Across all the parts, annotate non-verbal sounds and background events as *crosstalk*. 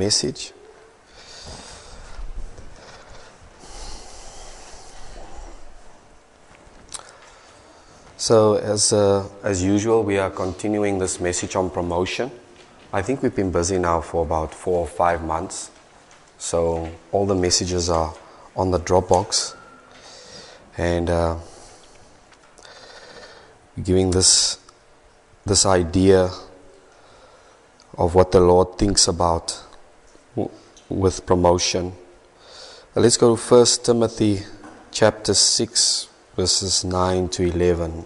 message. So, as, uh, as usual, we are continuing this message on promotion. I think we've been busy now for about four or five months. So, all the messages are on the Dropbox. And uh, giving this, this idea of what the Lord thinks about with promotion. Uh, let's go to 1 Timothy chapter 6, verses 9 to 11.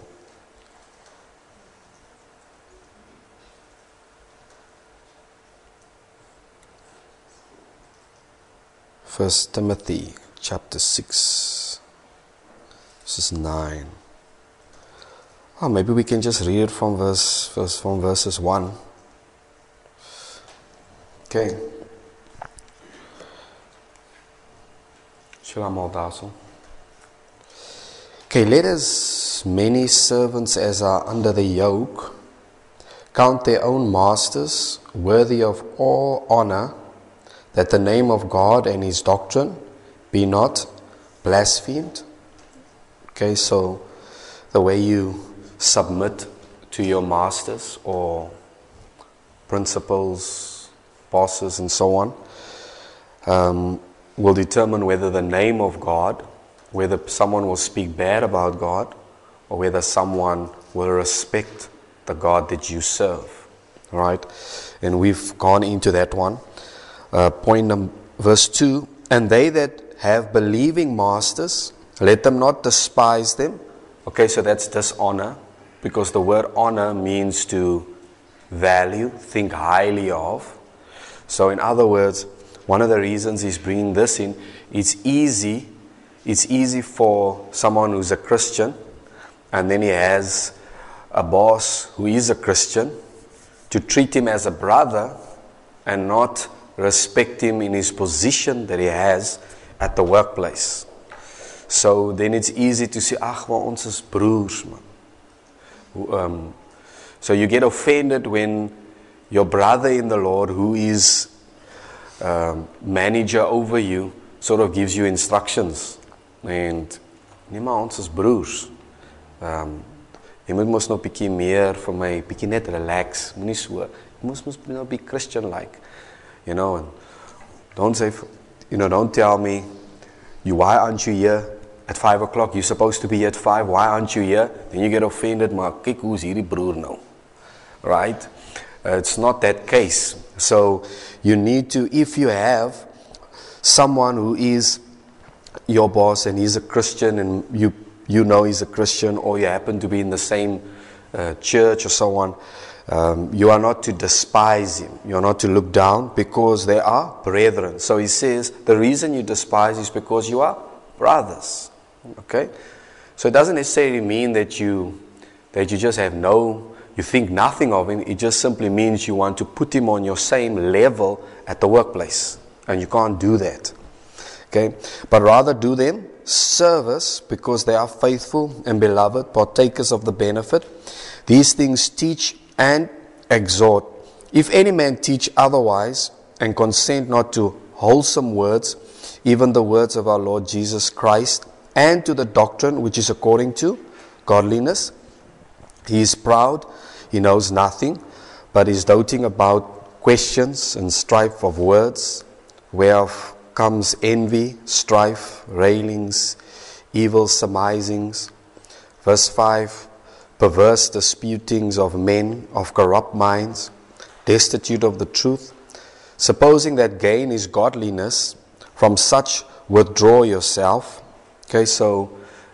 First Timothy chapter 6, verses 9. Oh, maybe we can just read it from verse, verse from verses 1. Okay. Okay, let as many servants as are under the yoke count their own masters worthy of all honor, that the name of God and his doctrine be not blasphemed. Okay, so the way you submit to your masters or principals, bosses, and so on um, will determine whether the name of God, whether someone will speak bad about God, or whether someone will respect the God that you serve. Right? And we've gone into that one. Uh, point number, verse 2 And they that have believing masters, let them not despise them. Okay, so that's dishonor, because the word honor means to value, think highly of. So, in other words, one of the reasons he's bringing this in, it's easy, it's easy for someone who's a Christian, and then he has a boss who is a Christian, to treat him as a brother and not respect him in his position that he has at the workplace. So then it's easy to say, ach, maar ons is broers, man. Um, so you get offended when your brother in the Lord, who is um, manager over you, sort of gives you instructions. And nee maar ons is broers. Um, jy moet mos nou bietjie meer vir my, bietjie net relax, moenie so. Jy mos nou be Christian like. You know, and don't say you know, don't tell me you why aren't you here at five o'clock? You're supposed to be at five. Why aren't you here? Then you get offended. Maar kyk hoe's hierdie broer. Right? Uh, it's not that case. So you need to, if you have someone who is your boss and he's a Christian and you you know he's a Christian or you happen to be in the same uh, church or so on, um, you are not to despise him. You are not to look down because they are brethren. So he says the reason you despise is because you are brothers. Okay? So it doesn't necessarily mean that you that you just have no you think nothing of him. It just simply means you want to put him on your same level at the workplace. And you can't do that. Okay? But rather do them service because they are faithful and beloved, partakers of the benefit. These things teach and exhort. If any man teach otherwise and consent not to wholesome words, even the words of our Lord Jesus Christ, and to the doctrine which is according to godliness, he is proud, he knows nothing, but is doting about questions and strife of words, whereof comes envy, strife, railings, evil surmisings. Verse 5 perverse disputings of men of corrupt minds, destitute of the truth, supposing that gain is godliness, from such withdraw yourself. Okay, so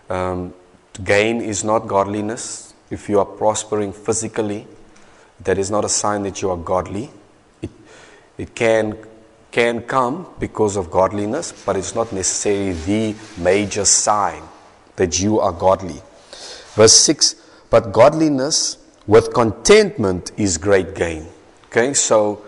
um, gain is not godliness. If you are prospering physically, that is not a sign that you are godly. It, it can, can come because of godliness, but it's not necessarily the major sign that you are godly. Verse 6 But godliness with contentment is great gain. Okay, so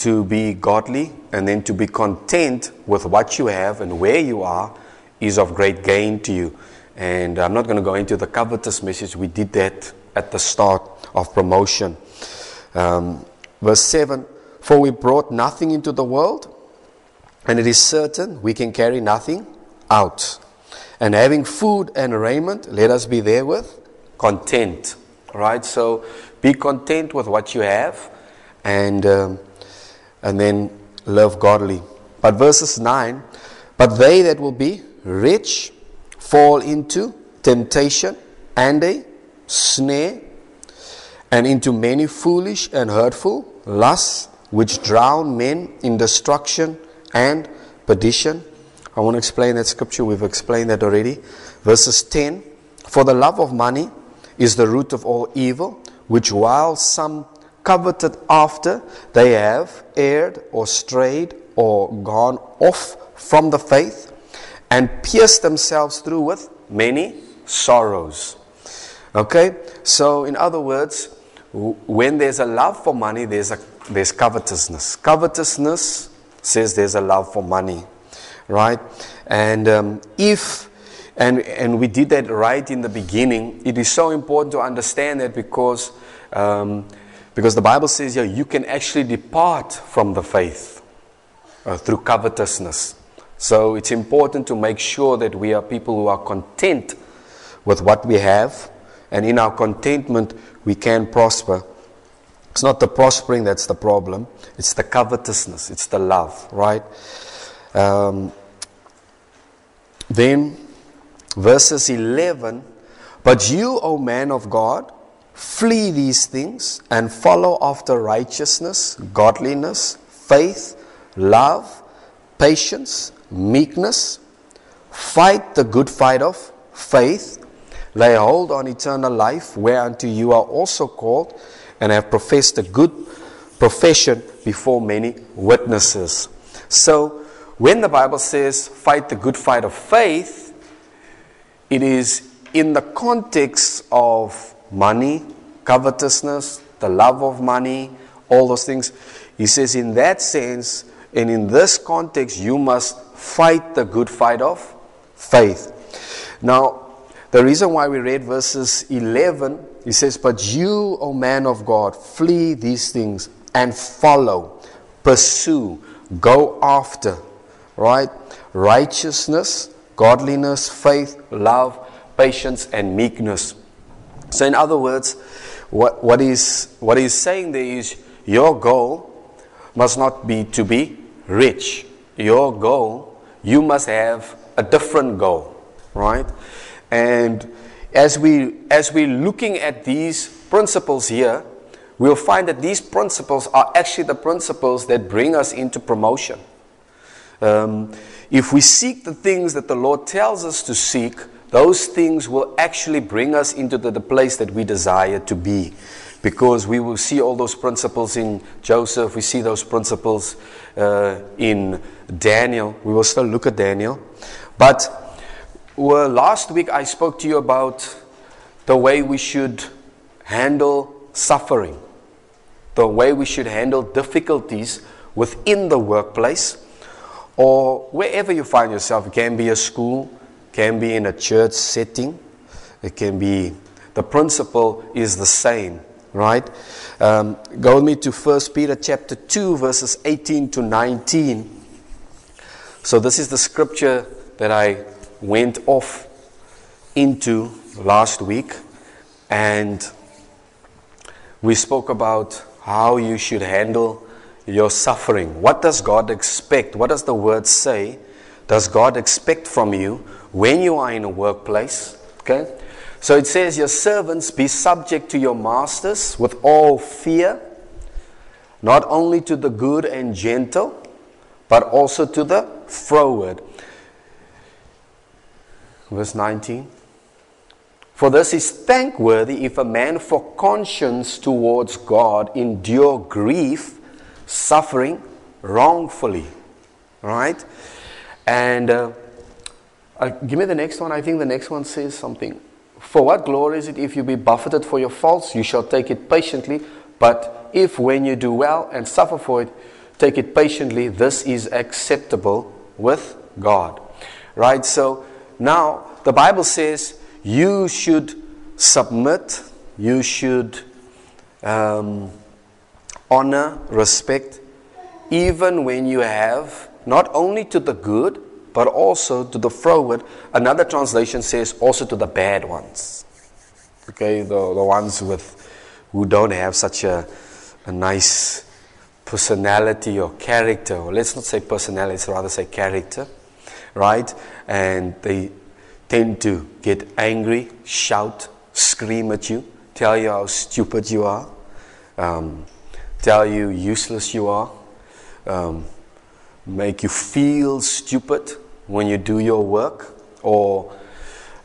to be godly and then to be content with what you have and where you are is of great gain to you. And I'm not going to go into the covetous message. We did that at the start of promotion. Um, verse 7 For we brought nothing into the world, and it is certain we can carry nothing out. And having food and raiment, let us be therewith content. Right? So be content with what you have and, um, and then live godly. But verses 9 But they that will be rich fall into temptation and a snare, and into many foolish and hurtful lusts, which drown men in destruction and perdition. I want to explain that scripture. We've explained that already. Verses 10 For the love of money is the root of all evil, which while some coveted after, they have erred or strayed or gone off from the faith and pierced themselves through with many sorrows. Okay? So, in other words, when there's a love for money, there's, a, there's covetousness. Covetousness says there's a love for money, right? And um, if, and, and we did that right in the beginning, it is so important to understand that because, um, because the Bible says yeah, you can actually depart from the faith uh, through covetousness. So it's important to make sure that we are people who are content with what we have, and in our contentment, we can prosper. It's not the prospering that's the problem, it's the covetousness, it's the love, right? Um, then, verses 11 But you, O man of God, flee these things and follow after righteousness, godliness, faith, love, patience, meekness. Fight the good fight of faith. Lay hold on eternal life, whereunto you are also called, and have professed a good profession before many witnesses. So, when the Bible says fight the good fight of faith, it is in the context of money, covetousness, the love of money, all those things. He says, in that sense, and in this context, you must fight the good fight of faith. Now, the reason why we read verses 11, he says, But you, O man of God, flee these things and follow, pursue, go after, right? Righteousness, godliness, faith, love, patience, and meekness. So, in other words, what, what, is, what he's saying there is your goal must not be to be rich. Your goal, you must have a different goal, right? And as we as we're looking at these principles here, we'll find that these principles are actually the principles that bring us into promotion. Um, if we seek the things that the Lord tells us to seek, those things will actually bring us into the, the place that we desire to be. Because we will see all those principles in Joseph, we see those principles uh, in Daniel. We will still look at Daniel. But well, last week I spoke to you about the way we should handle suffering, the way we should handle difficulties within the workplace or wherever you find yourself. It can be a school, can be in a church setting, it can be, the principle is the same, right? Um, go with me to 1 Peter chapter 2, verses 18 to 19. So, this is the scripture that I went off into last week, and we spoke about how you should handle your suffering. What does God expect? What does the word say? Does God expect from you when you are in a workplace? Okay? So it says, Your servants be subject to your masters with all fear, not only to the good and gentle, but also to the froward. Verse 19. For this is thankworthy if a man for conscience towards God endure grief, suffering wrongfully. Right? And uh, uh, give me the next one. I think the next one says something. For what glory is it if you be buffeted for your faults? You shall take it patiently. But if when you do well and suffer for it, take it patiently, this is acceptable with God. Right? So now, the Bible says you should submit, you should um, honor, respect even when you have not only to the good, but also to the froward. Another translation says also to the bad ones. Okay, the, the ones with who don't have such a, a nice personality or character, or let's not say personality, let's rather say character, right? And they tend to get angry, shout, scream at you, tell you how stupid you are, um, tell you useless you are, um, make you feel stupid when you do your work, or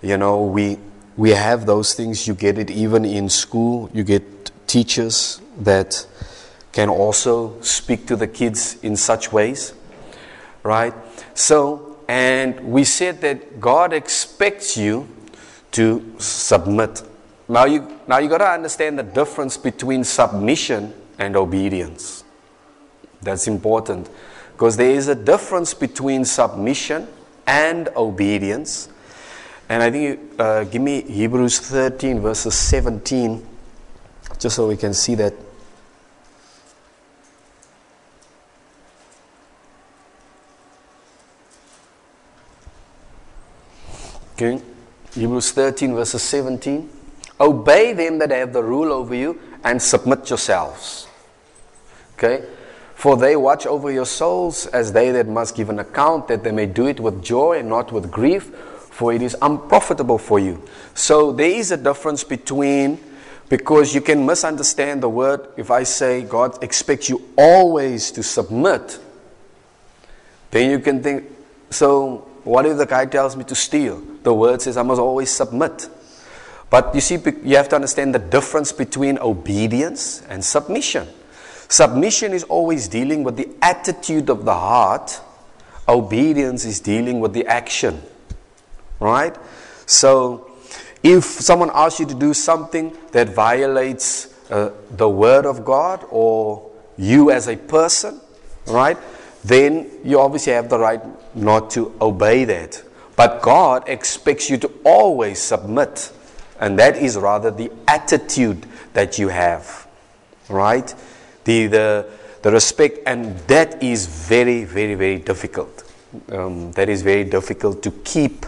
you know, we we have those things. You get it even in school. You get teachers that can also speak to the kids in such ways, right? So, and we said that God expects you to submit. Now you now you got to understand the difference between submission and obedience. That's important because there is a difference between submission and obedience. And I think, uh, give me Hebrews 13, verses 17, just so we can see that. Okay, Hebrews 13, verses 17. Obey them that have the rule over you and submit yourselves. Okay? For they watch over your souls as they that must give an account, that they may do it with joy and not with grief, for it is unprofitable for you. So there is a difference between, because you can misunderstand the word if I say God expects you always to submit, then you can think, so what if the guy tells me to steal? The word says I must always submit. But you see, you have to understand the difference between obedience and submission. Submission is always dealing with the attitude of the heart, obedience is dealing with the action. Right? So, if someone asks you to do something that violates uh, the word of God or you as a person, right? Then you obviously have the right not to obey that. But God expects you to always submit. And that is rather the attitude that you have. Right? The, the, the respect, and that is very, very, very difficult. Um, that is very difficult to keep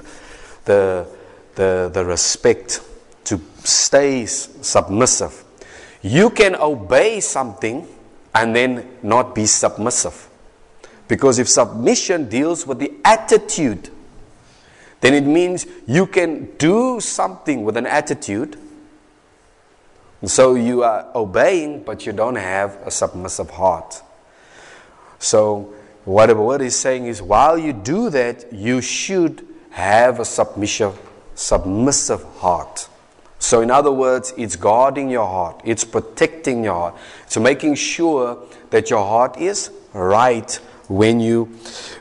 the, the, the respect, to stay submissive. You can obey something and then not be submissive. Because if submission deals with the attitude, then it means you can do something with an attitude. So you are obeying, but you don't have a submissive heart. So, what word is saying is while you do that, you should have a submissive, submissive heart. So, in other words, it's guarding your heart, it's protecting your heart, it's making sure that your heart is right when you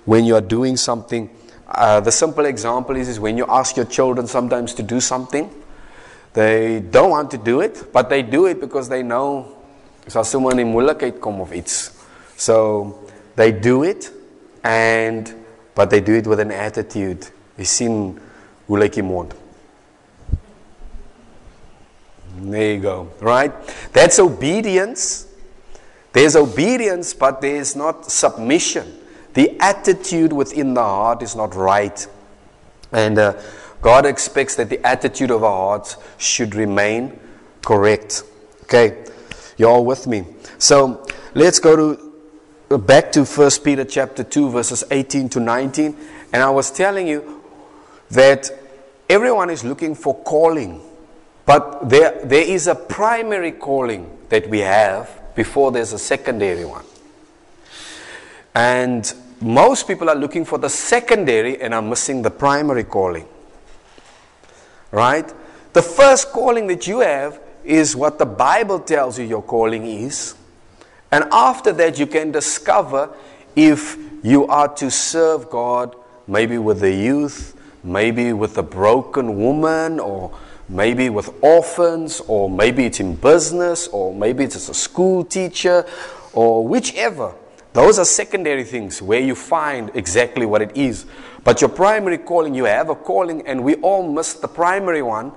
when you are doing something. Uh, the simple example is, is when you ask your children sometimes to do something, they don't want to do it, but they do it because they know sal someone in moeilikheid kom of iets. So they do it and but they do it with an attitude. Jy sien hoe lyk die mond? There you go. Right? That's obedience. There's obedience, but there's not submission. The attitude within the heart is not right. And uh, God expects that the attitude of our hearts should remain correct. Okay, you're all with me. So let's go to uh, back to 1 Peter chapter 2, verses 18 to 19. And I was telling you that everyone is looking for calling. But there, there is a primary calling that we have before there's a secondary one. And most people are looking for the secondary and are missing the primary calling. Right? The first calling that you have is what the Bible tells you your calling is. And after that, you can discover if you are to serve God, maybe with the youth, maybe with a broken woman, or maybe with orphans, or maybe it's in business, or maybe it's as a school teacher, or whichever. Those are secondary things where you find exactly what it is. But your primary calling, you have a calling, and we all miss the primary one.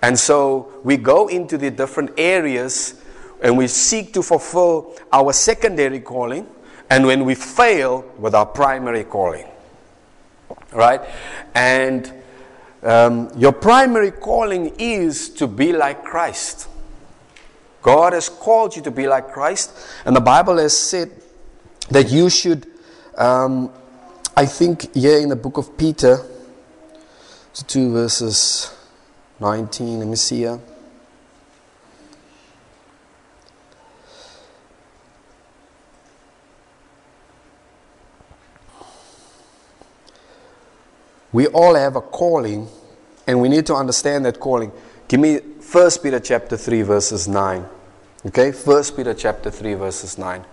And so we go into the different areas and we seek to fulfill our secondary calling. and when we fail with our primary calling. Right? And um, your primary calling is to be like Christ. God has called you to be like Christ, and the Bible has said that you should, um, I think, here in the book of Peter, 2 verses 19, let me see here. We all have a calling, and we need to understand that calling. Give me 1 Peter chapter 3, verses 9. Okay? 1 Peter chapter 3, verses 9.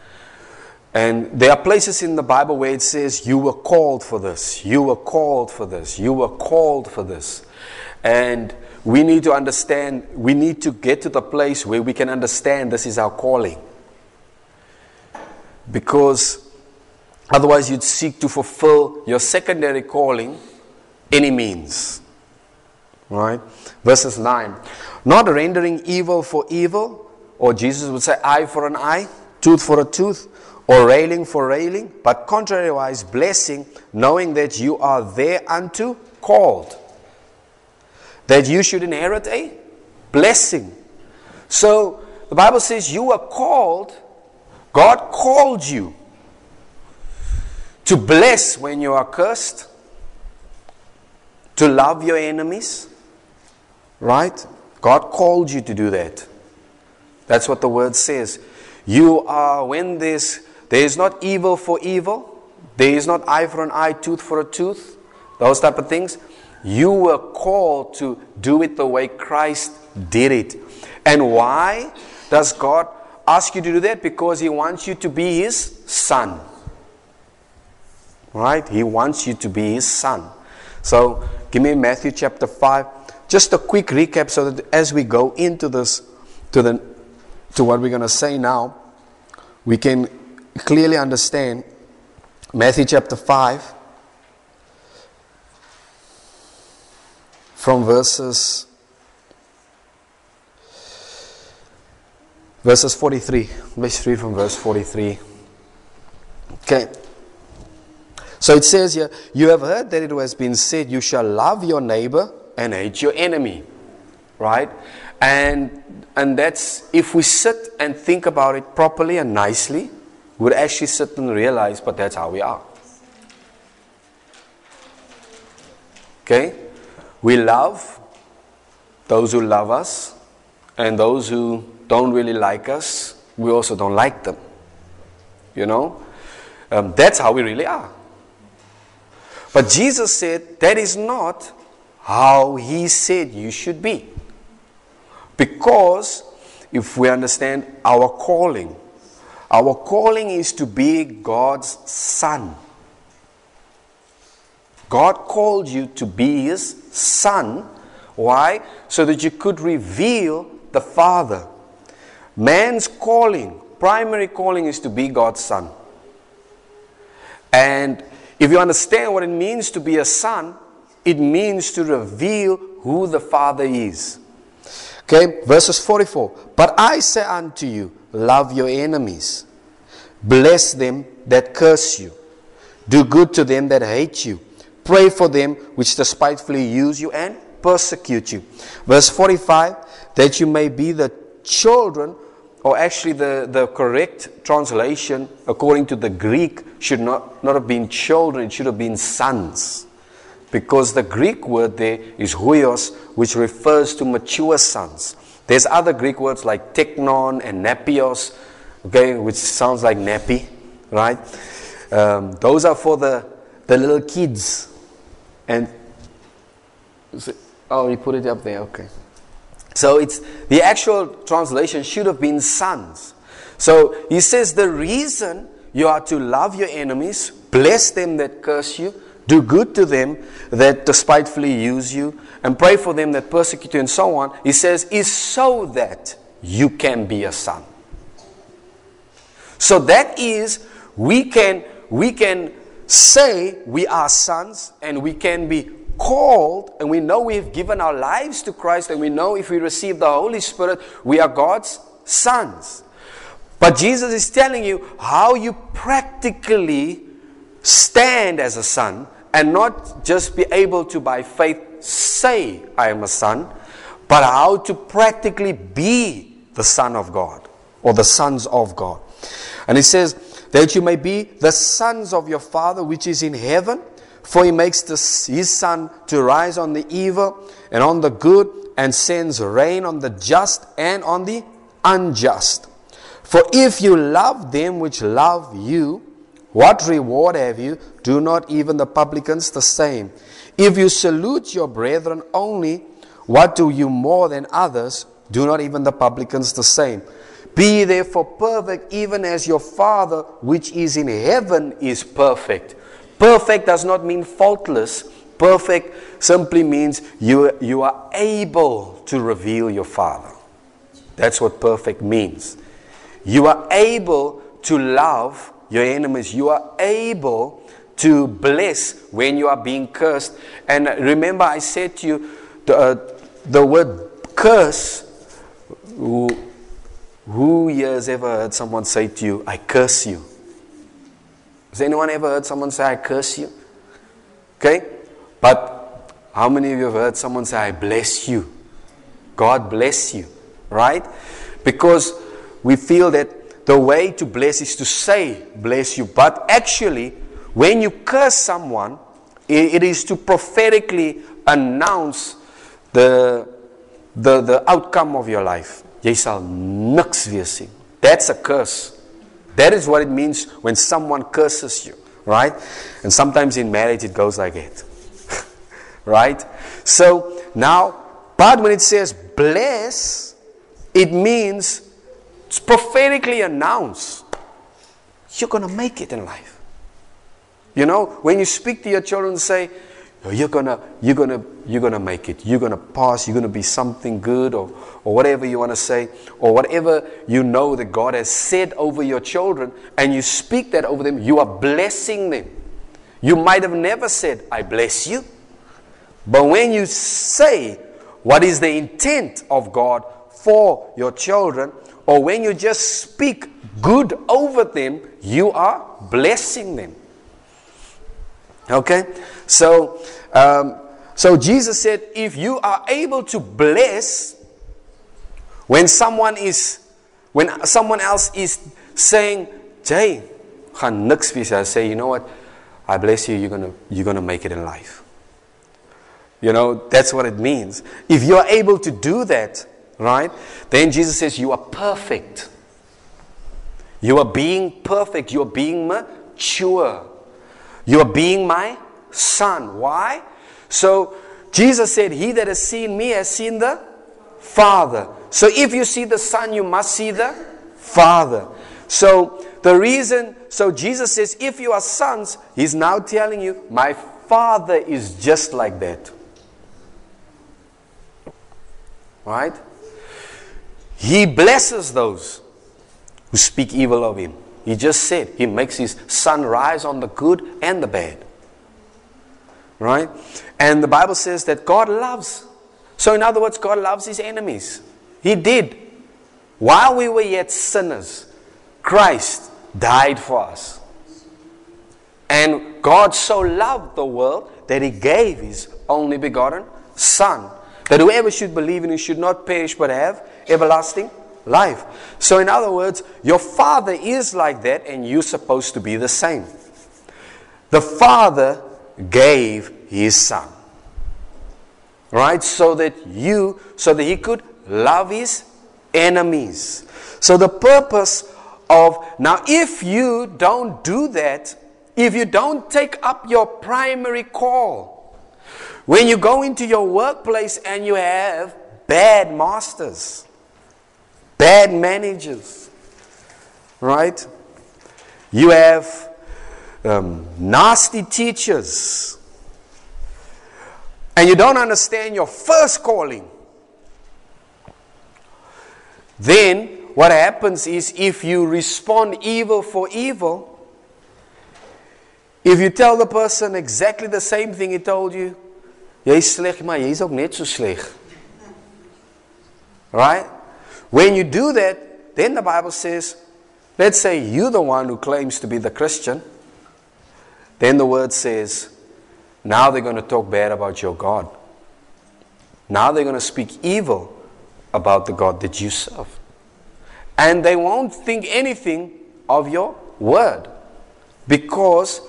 And there are places in the Bible where it says, You were called for this, you were called for this, you were called for this. And we need to understand, we need to get to the place where we can understand this is our calling. Because otherwise, you'd seek to fulfill your secondary calling any means. Right? Verses 9. Not rendering evil for evil, or Jesus would say eye for an eye, tooth for a tooth, or railing for railing, but contrariwise blessing, knowing that you are thereunto called. That you should inherit a blessing. So the Bible says you are called, God called you to bless when you are cursed to love your enemies, right? God called you to do that. That's what the word says. You are, when there's, there is not evil for evil, there is not eye for an eye, tooth for a tooth, those type of things. You were called to do it the way Christ did it. And why does God ask you to do that? Because He wants you to be His son. Right? He wants you to be His son. So Give me Matthew chapter 5. Just a quick recap so that as we go into this, to, the, to what we're going to say now, we can clearly understand Matthew chapter 5 from verses verses 43 let's read from verse 43 okay so it says here, You have heard that it has been said, You shall love your neighbor and hate your enemy. Right? And, and that's, if we sit and think about it properly and nicely, we'd actually sit and realize, but that's how we are. Okay? We love those who love us, and those who don't really like us, we also don't like them. You know? Um, that's how we really are. But Jesus said that is not how He said you should be. Because if we understand our calling, our calling is to be God's son. God called you to be His son. Why? So that you could reveal the Father. Man's calling, primary calling, is to be God's son. And if you understand what it means to be a son, it means to reveal who the Father is. Okay, verses 44. But I say unto you, love your enemies, bless them that curse you, do good to them that hate you, pray for them which despitefully use you and persecute you. Verse 45 that you may be the children or actually the, the correct translation according to the Greek should not, not have been children, it should have been sons. Because the Greek word there is huios, which refers to mature sons. There's other Greek words like teknon and nepios, okay, which sounds like nappy, right? Um, those are for the, the little kids. And, oh, you put it up there, okay. So it's the actual translation should have been sons. So he says the reason you are to love your enemies, bless them that curse you, do good to them that despitefully use you, and pray for them that persecute you, and so on. He says, is so that you can be a son. So that is, we can we can say we are sons, and we can be called and we know we've given our lives to Christ and we know if we receive the Holy Spirit, we are God's sons. But Jesus is telling you how you practically stand as a son and not just be able to, by faith, say, I am a son, but how to practically be the Son of God or the sons of God. And he says, that you may be the sons of your Father which is in heaven, for he makes his sun to rise on the evil and on the good, and sends rain on the just and on the unjust. For if you love them which love you, what reward have you? Do not even the publicans the same? If you salute your brethren only, what do you more than others? Do not even the publicans the same? Be therefore perfect, even as your Father which is in heaven is perfect. Perfect does not mean faultless. Perfect simply means you, you are able to reveal your Father. That's what perfect means. You are able to love your enemies. You are able to bless when you are being cursed. And remember, I said to you the, uh, the word curse. Who, who has ever heard someone say to you, I curse you? Has anyone ever heard someone say, I curse you? Okay? But how many of you have heard someone say, I bless you? God bless you. Right? Because we feel that the way to bless is to say, bless you. But actually, when you curse someone, it is to prophetically announce the, the, the outcome of your life. That's a curse. That is what it means when someone curses you, right? And sometimes in marriage it goes like that. *laughs* right? So now, but when it says bless, it means it's prophetically announced. You're going to make it in life. You know, when you speak to your children, say, you're gonna, you're gonna, you're gonna make it. You're gonna pass. You're gonna be something good, or, or whatever you want to say, or whatever you know that God has said over your children, and you speak that over them. You are blessing them. You might have never said, "I bless you," but when you say what is the intent of God for your children, or when you just speak good over them, you are blessing them. Okay? So, um, so Jesus said, if you are able to bless when someone is, when someone else is saying, Jay, gaan niks wees. I say, you know what? I bless you. You're gonna, you're gonna make it in life. You know, that's what it means. If you are able to do that, right? Then Jesus says, you are perfect. You are being perfect. You are being mature. You are being my son. Why? So Jesus said, He that has seen me has seen the Father. So if you see the Son, you must see the Father. So the reason, so Jesus says, if you are sons, He's now telling you, My Father is just like that. Right? He blesses those who speak evil of Him. He just said he makes his sun rise on the good and the bad. Right? And the Bible says that God loves. So, in other words, God loves his enemies. He did. While we were yet sinners, Christ died for us. And God so loved the world that he gave his only begotten Son, that whoever should believe in him should not perish but have everlasting life. So, in other words, your father is like that, and you're supposed to be the same. The father gave his son, right? So that you, so that he could love his enemies. So, the purpose of now, if you don't do that, if you don't take up your primary call, when you go into your workplace and you have bad masters, bad managers, right? You have um, nasty teachers, and you don't understand your first calling. Then what happens is if you respond evil for evil, if you tell the person exactly the same thing he told you, jy's sleg, maar jy's ook net so sleg. Right? When you do that, then the Bible says let's say you're the one who claims to be the Christian, then the word says, now they're going to talk bad about your God. Now they're going to speak evil about the God that you serve. And they won't think anything of your word because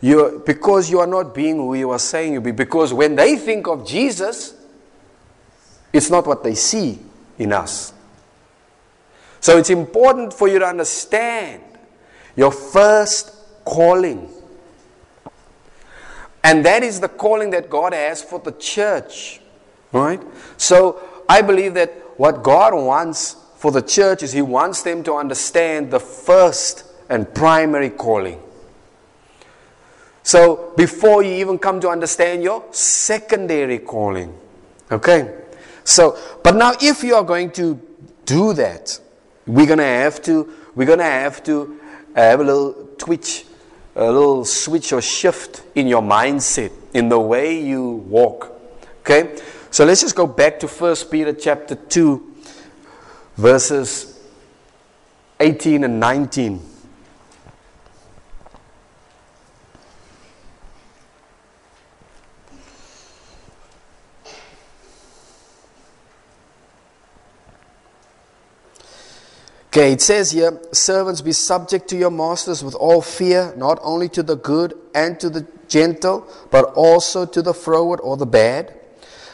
you because you are not being who you are saying you be. Because when they think of Jesus, it's not what they see in us. So it's important for you to understand your first calling. And that is the calling that God has for the church. Right? So I believe that what God wants for the church is He wants them to understand the first and primary calling. So before you even come to understand your secondary calling. Okay? So, but now if you are going to do that, we're to have to, we're to have to uh, have a little twitch, a little switch or shift in your mindset, in the way you walk. Okay? So let's just go back to 1 Peter chapter 2, verses 18 and 19. Okay, it says here, servants be subject to your masters with all fear, not only to the good and to the gentle, but also to the froward or the bad.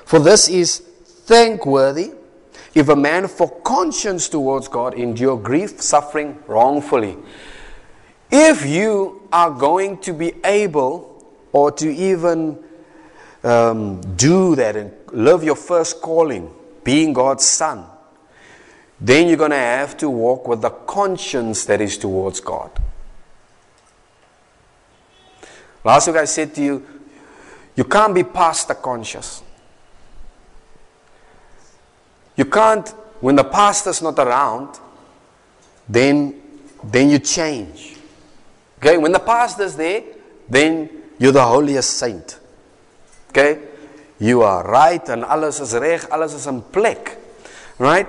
For this is thankworthy if a man for conscience towards God endure grief, suffering wrongfully. If you are going to be able or to even um, do that and live your first calling, being God's son, then you're going to have to walk with the conscience that is towards God. Last week I said to you, you can't be pastor conscious. You can't, when the pastor's not around, then, then you change. Okay, when the pastor's there, then you're the holiest saint. Okay, you are right and alles is reg, alles is in plek. Right?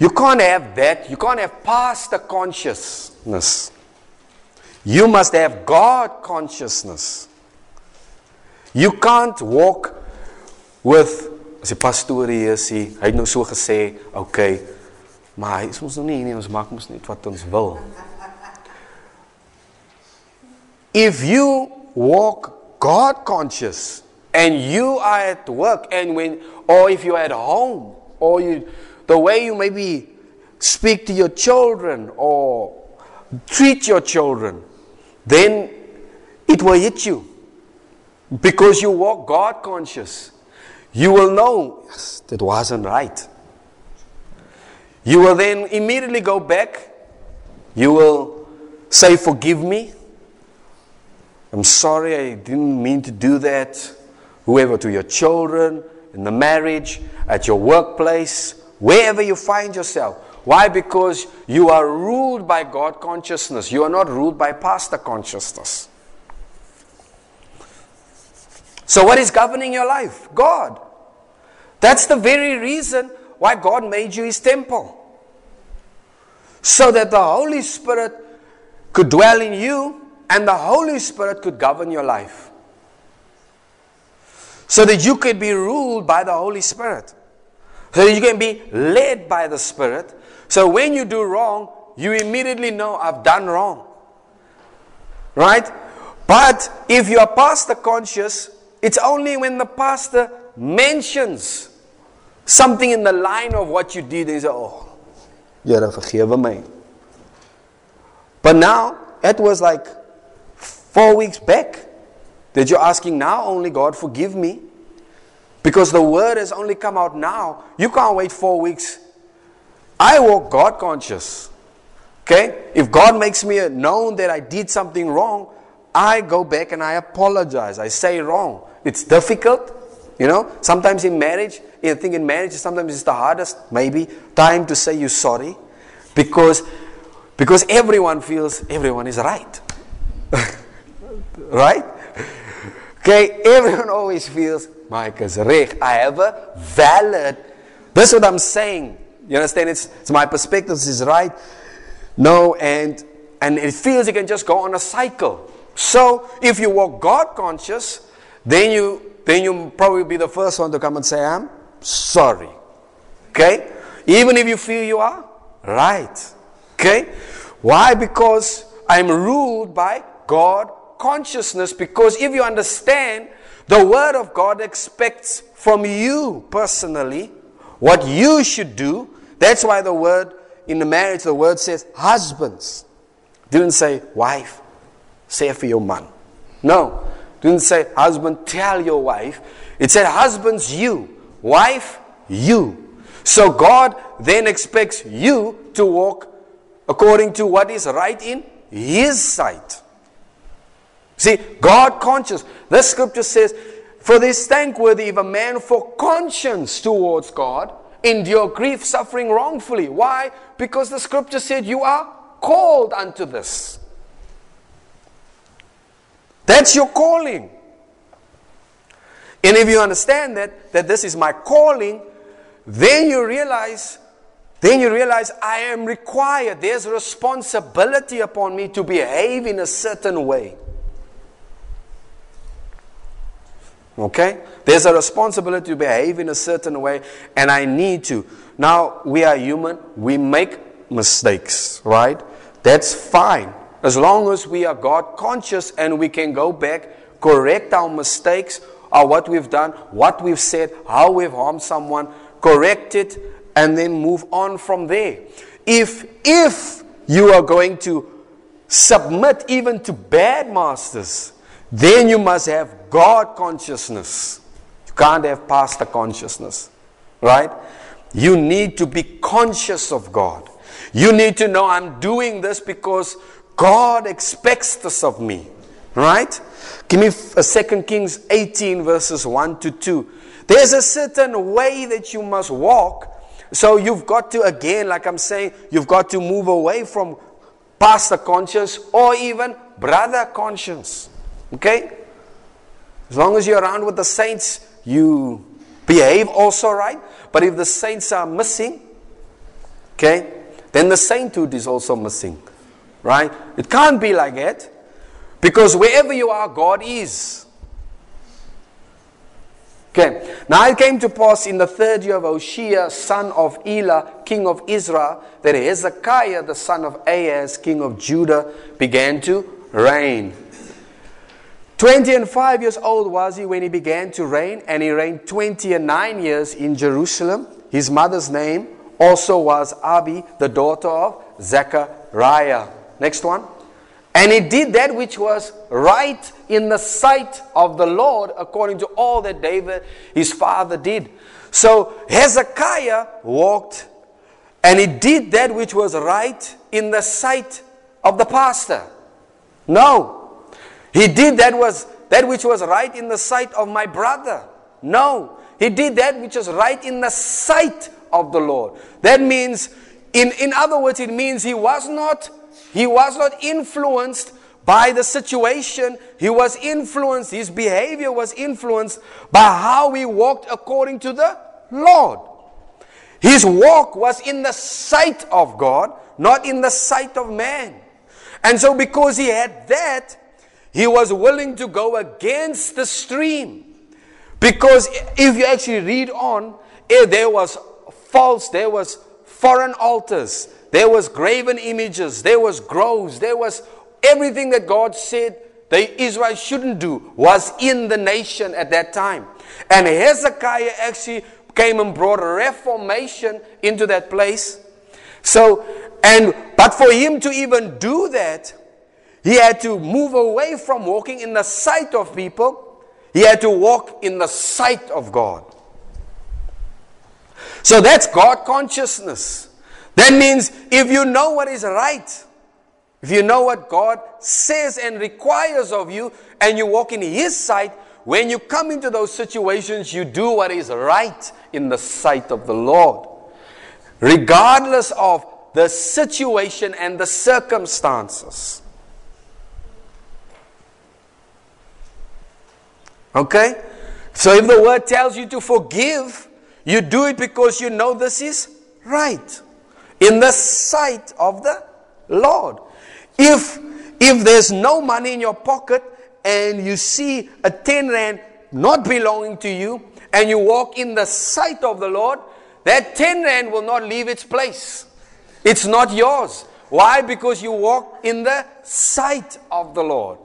You can't have that. You can't have pastor consciousness. You must have God consciousness. You can't walk with as die pastoor hier sê, hy het nou so gesê, okay, maar hy is ons nou nie nie, ons maak mos net wat ons wil. If you walk God conscious and you are at work and when or if you're at home or you the way you maybe speak to your children or treat your children, then it will hit you. Because you walk God conscious. You will know, yes, that wasn't right. You will then immediately go back. You will say, Forgive me. I'm sorry, I didn't mean to do that. Whoever, to your children, in the marriage, at your workplace, wherever you find yourself. Why? Because you are ruled by God consciousness. You are not ruled by pastor consciousness. So, what is governing your life? God. That's the very reason why God made you His temple. So that the Holy Spirit could dwell in you and the Holy Spirit could govern your life. So that you could be ruled by the Holy Spirit. So you can be led by the Spirit. So when you do wrong, you immediately know I've done wrong. Right? But if you are pastor conscious, it's only when the pastor mentions something in the line of what you did, and say, Oh, Here, forgive me. But now, it was like four weeks back that you're asking now only God forgive me. Because the word has only come out now. You can't wait four weeks. I walk God conscious. Okay? If God makes me known that I did something wrong, I go back and I apologize. I say wrong. It's difficult. You know, sometimes in marriage, I think in marriage, sometimes it's the hardest, maybe, time to say you're sorry. Because, because everyone feels everyone is right. *laughs* right? Okay, everyone always feels Mike is have a valid. That's what I'm saying. You understand? It's, it's my perspective. Is right. No, and and it feels you can just go on a cycle. So if you walk God conscious, then you then you probably be the first one to come and say, I'm sorry. Okay? Even if you feel you are right. Okay? Why? Because I'm ruled by God consciousness. Because if you understand, the Word of God expects from you personally what you should do. That's why the word in the marriage, the word says husbands. Didn't say wife, say for your man. No. Didn't say husband, tell your wife. It said husbands, you. Wife, you. So God then expects you to walk according to what is right in His sight. See, God conscious. The scripture says, For this thankworthy if a man for conscience towards God endure grief, suffering wrongfully. Why? Because the scripture said you are called unto this. That's your calling. And if you understand that, that this is my calling, then you realize, then you realize I am required. There's responsibility upon me to behave in a certain way. Okay? There's a responsibility to behave in a certain way, and I need to. Now, we are human, we make mistakes, right? That's fine. As long as we are God conscious and we can go back, correct our mistakes, or what we've done, what we've said, how we've harmed someone, correct it, and then move on from there. If if you are going to submit even to bad masters, then you must have God consciousness. You can't have pastor consciousness. Right? You need to be conscious of God. You need to know I'm doing this because God expects this of me. Right? Give me a uh, Second Kings 18 verses 1 to 2. There's a certain way that you must walk. So you've got to, again, like I'm saying, you've got to move away from pastor conscience or even brother conscience. Okay? As long as you're around with the saints, you behave also right. But if the saints are missing, okay, then the sainthood is also missing. Right? It can't be like that. Because wherever you are, God is. Okay. Now it came to pass in the third year of Hoshea, son of Elah, king of Israel, that Hezekiah, the son of Ahaz, king of Judah, began to reign. 20 and 5 years old was he when he began to reign, and he reigned 20 and 9 years in Jerusalem. His mother's name also was Abi, the daughter of Zechariah. Next one. And he did that which was right in the sight of the Lord, according to all that David, his father, did. So Hezekiah walked and he did that which was right in the sight of the pastor. No, he did that was that which was right in the sight of my brother. No, he did that which was right in the sight of the Lord. That means, in, in other words, it means he was not he was not influenced by the situation. He was influenced, his behavior was influenced by how he walked according to the Lord. His walk was in the sight of God, not in the sight of man. And so, because he had that, he was willing to go against the stream. Because if you actually read on, eh, there was false, there was foreign altars, there was graven images, there was groves, there was everything that God said the Israel shouldn't do was in the nation at that time. And Hezekiah actually came and brought a reformation into that place. So, and but for him to even do that, he had to move away from walking in the sight of people. He had to walk in the sight of God. So that's God consciousness. That means if you know what is right, if you know what God says and requires of you, and you walk in His sight, when you come into those situations, you do what is right in the sight of the Lord. Regardless of the situation and the circumstances. Okay? So if the word tells you to forgive, you do it because you know this is right in the sight of the Lord. If if there's no money in your pocket and you see a 10 rand not belonging to you and you walk in the sight of the Lord, that 10 rand will not leave its place. It's not yours. Why? Because you walk in the sight of the Lord.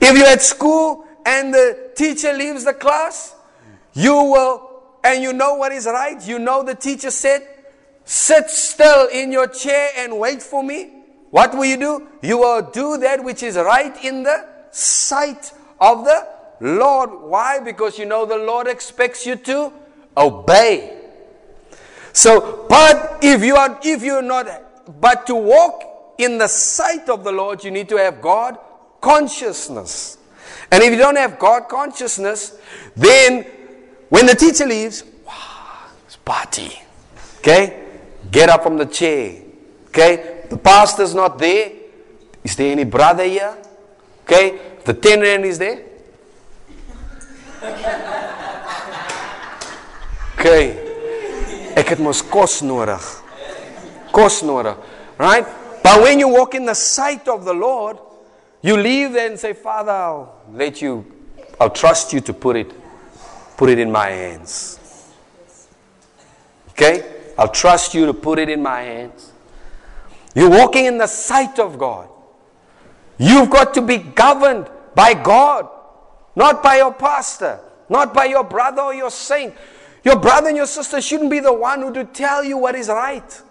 If you're at school and the teacher leaves the class, you will, and you know what is right, you know the teacher said, sit still in your chair and wait for me. What will you do? You will do that which is right in the sight of the Lord. Why? Because you know the Lord expects you to obey. So, but if you are, if you're not, but to walk in the sight of the Lord, you need to have God consciousness. And if you don't have God consciousness, then when the teacher leaves, wow, it's party. Okay? Get up from the chair. Okay? The pastor's not there. Is there any brother here? Okay? The 10 rand is there. Okay. Ek het mos kos nodig. Kos nodig. Right? But when you walk in the sight of the Lord, you leave there and say, Father, let you, I'll trust you to put it, put it in my hands. Okay? I'll trust you to put it in my hands. You're walking in the sight of God. You've got to be governed by God, not by your pastor, not by your brother or your saint. Your brother and your sister shouldn't be the one who to tell you what is right.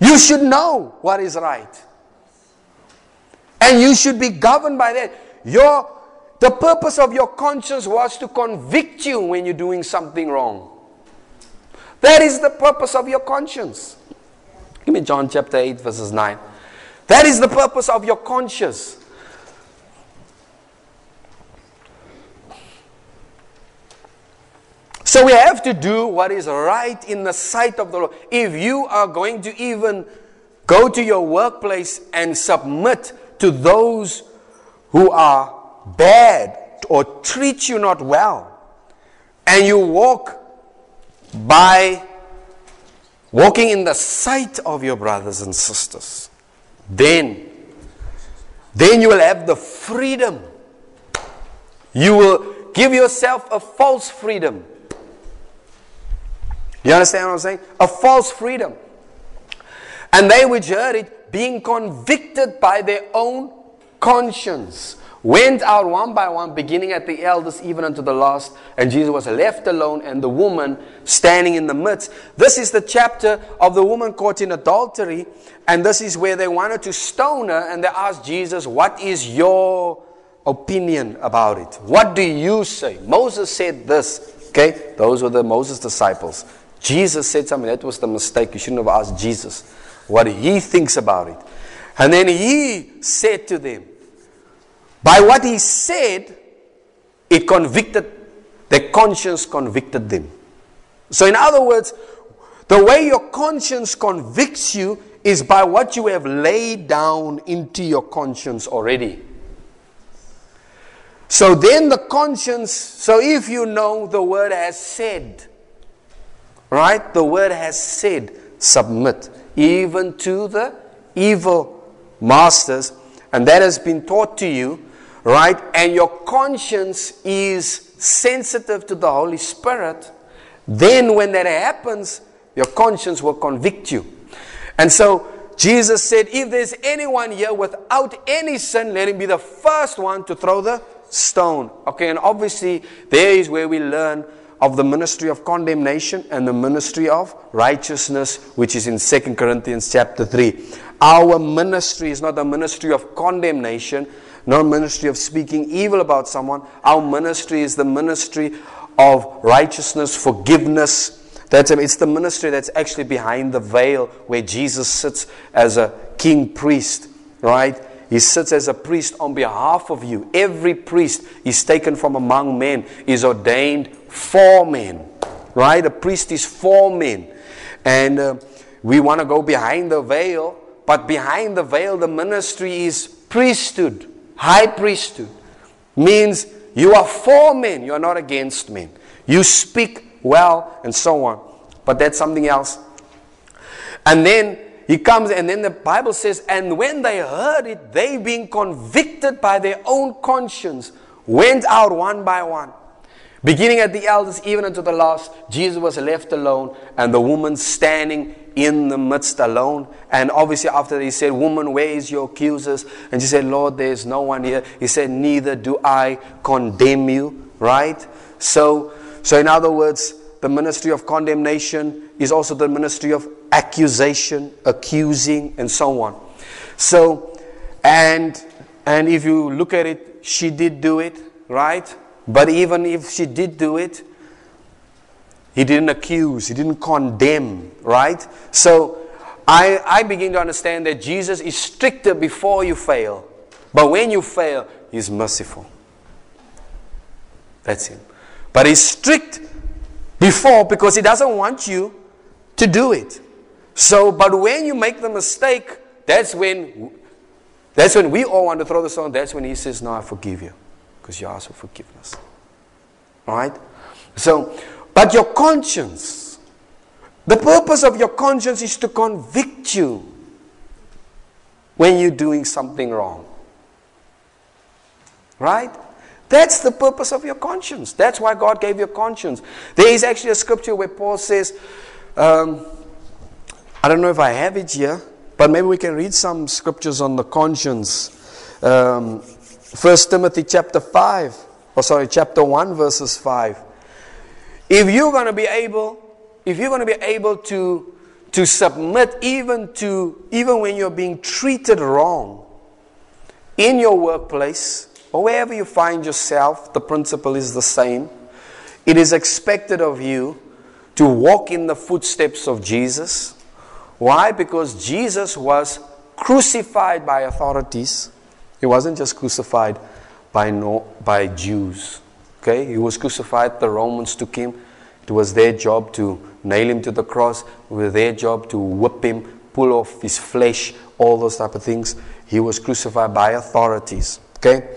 You should know what is right. And you should be governed by that. Your the purpose of your conscience was to convict you when you're doing something wrong. That is the purpose of your conscience. Give me John chapter 8, verses 9. That is the purpose of your conscience. So we have to do what is right in the sight of the Lord. If you are going to even go to your workplace and submit to those who are bad or treat you not well, and you walk by walking in the sight of your brothers and sisters, then, then you will have the freedom. You will give yourself a false freedom. You understand what I'm saying? A false freedom. And they which heard it, being convicted by their own conscience, went out one by one, beginning at the eldest, even unto the last. And Jesus was left alone, and the woman standing in the midst. This is the chapter of the woman caught in adultery. And this is where they wanted to stone her, and they asked Jesus, What is your opinion about it? What do you say? Moses said this. Okay, those were the Moses disciples. Jesus said something, that was the mistake. You shouldn't have asked Jesus what he thinks about it. And then he said to them, by what he said, it convicted, their conscience convicted them. So, in other words, the way your conscience convicts you is by what you have laid down into your conscience already. So then the conscience, so if you know the word has said, right? The word has said, submit, even to the evil masters, and that has been taught to you, right? And your conscience is sensitive to the Holy Spirit, then when that happens, your conscience will convict you. And so Jesus said, If there's anyone here without any sin, let him be the first one to throw the stone. Okay, and obviously, there is where we learn of the ministry of condemnation and the ministry of righteousness, which is in 2 Corinthians chapter 3. Our ministry is not a ministry of condemnation, not a ministry of speaking evil about someone. Our ministry is the ministry of righteousness, forgiveness. That's, it's the ministry that's actually behind the veil where Jesus sits as a king priest, right? He sits as a priest on behalf of you. Every priest is taken from among men, is ordained for men. Right? A priest is for men. And uh, we want to go behind the veil, but behind the veil, the ministry is priesthood, high priesthood. Means you are for men, you are not against men. You speak well, and so on. But that's something else. And then he comes, and then the Bible says, and when they heard it, they being convicted by their own conscience, went out one by one. Beginning at the eldest, even unto the last, Jesus was left alone, and the woman standing in the midst alone. And obviously, after he said, Woman, where is your accusers? And she said, Lord, there's no one here. He said, Neither do I condemn you, right? So, so in other words, the ministry of condemnation is also the ministry of accusation, accusing, and so on. So, and and if you look at it, she did do it, right? But even if she did do it, he didn't accuse, he didn't condemn, right? So I, I begin to understand that Jesus is stricter before you fail. But when you fail, he's merciful. That's him. But he's strict before because he doesn't want you to do it. So, but when you make the mistake, that's when that's when we all want to throw the stone. That's when he says, No, I forgive you. Because you ask for forgiveness. Right? So, but your conscience, the purpose of your conscience is to convict you when you're doing something wrong. Right? That's the purpose of your conscience. That's why God gave you a conscience. There is actually a scripture where Paul says, um, I don't know if I have it here, but maybe we can read some scriptures on the conscience. Um, 1 Timothy chapter 5, or sorry, chapter 1, verses 5. If you're going to be able, if you're going to be able to, to submit even to, even when you're being treated wrong in your workplace, or wherever you find yourself, the principle is the same. It is expected of you to walk in the footsteps of Jesus. Why? Because Jesus was crucified by authorities. He wasn't just crucified by, no, by Jews. Okay? He was crucified, the Romans took him. It was their job to nail him to the cross. It was their job to whip him, pull off his flesh, all those type of things. He was crucified by authorities. Okay?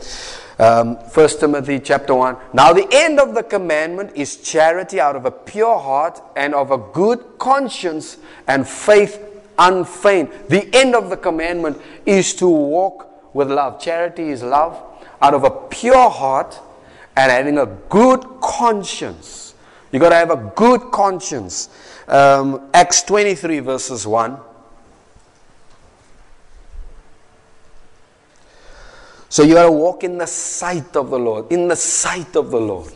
Um, 1 Timothy chapter 1. Now, the end of the commandment is charity out of a pure heart and of a good conscience and faith unfeigned. The end of the commandment is to walk with love. Charity is love out of a pure heart and having a good conscience. You got to have a good conscience. Um, Acts 23, verses 1. So you got to walk in the sight of the Lord, in the sight of the Lord.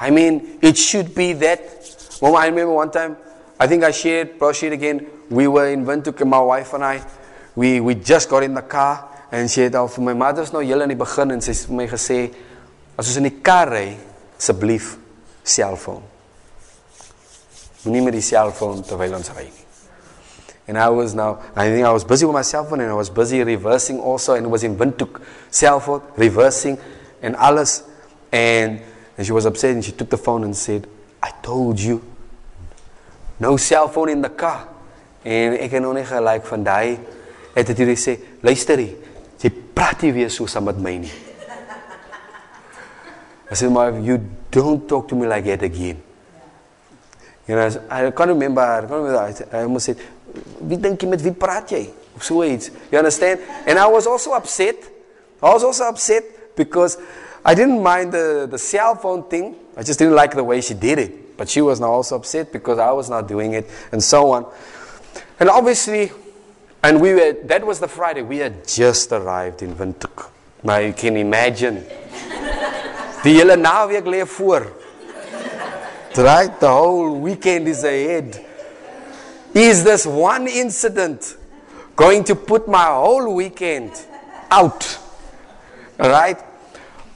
I mean, it should be that. Well, I remember one time, I think I shared, probably shared again, we were in Windhoek, my wife and I, we, we just got in the car, and she had al vir my mother's nou heel in die begin, en sy het vir my gesê, as ons in die kar ry, asseblief, cellphone. Moenie met die cellphone terwyl ons ry nie. And I was now, I think I was busy with my cell phone and I was busy reversing also and it was in Windhoek, cell phone, reversing and alles. And, and she was upset and she took the phone and said, I told you, no cell phone in the car. En ek het nog nie gelyk van het dit hierdie sê, luister jy, nie so saam met my nie. I said, my, you don't talk to me like that again. You know, I can't remember, I can't remember, I almost said, wie dink jy met wie praat jy? Of so iets. You understand? And I was also upset. I was also upset because I didn't mind the, the cell phone thing. I just didn't like the way she did it. But she was now also upset because I was not doing it and so on. And obviously, and we were, that was the Friday. We had just arrived in Windhoek. Now you can imagine. Die hele naweek lê voor. Right? The whole weekend is ahead. Is this one incident going to put my whole weekend out? Right?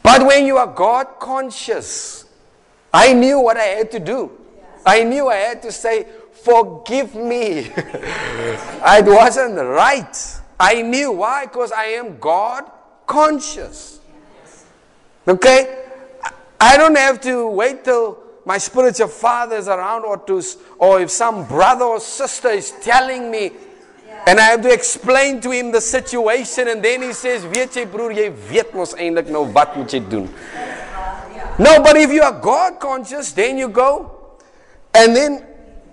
But when you are God conscious, I knew what I had to do. I knew I had to say, Forgive me. *laughs* it wasn't right. I knew why? Because I am God conscious. Okay? I don't have to wait till my spiritual father is around or to or if some brother or sister is telling me and I have to explain to him the situation and then he says weet jy broer jy weet mos eintlik nou wat moet jy doen No but if you are God conscious then you go and then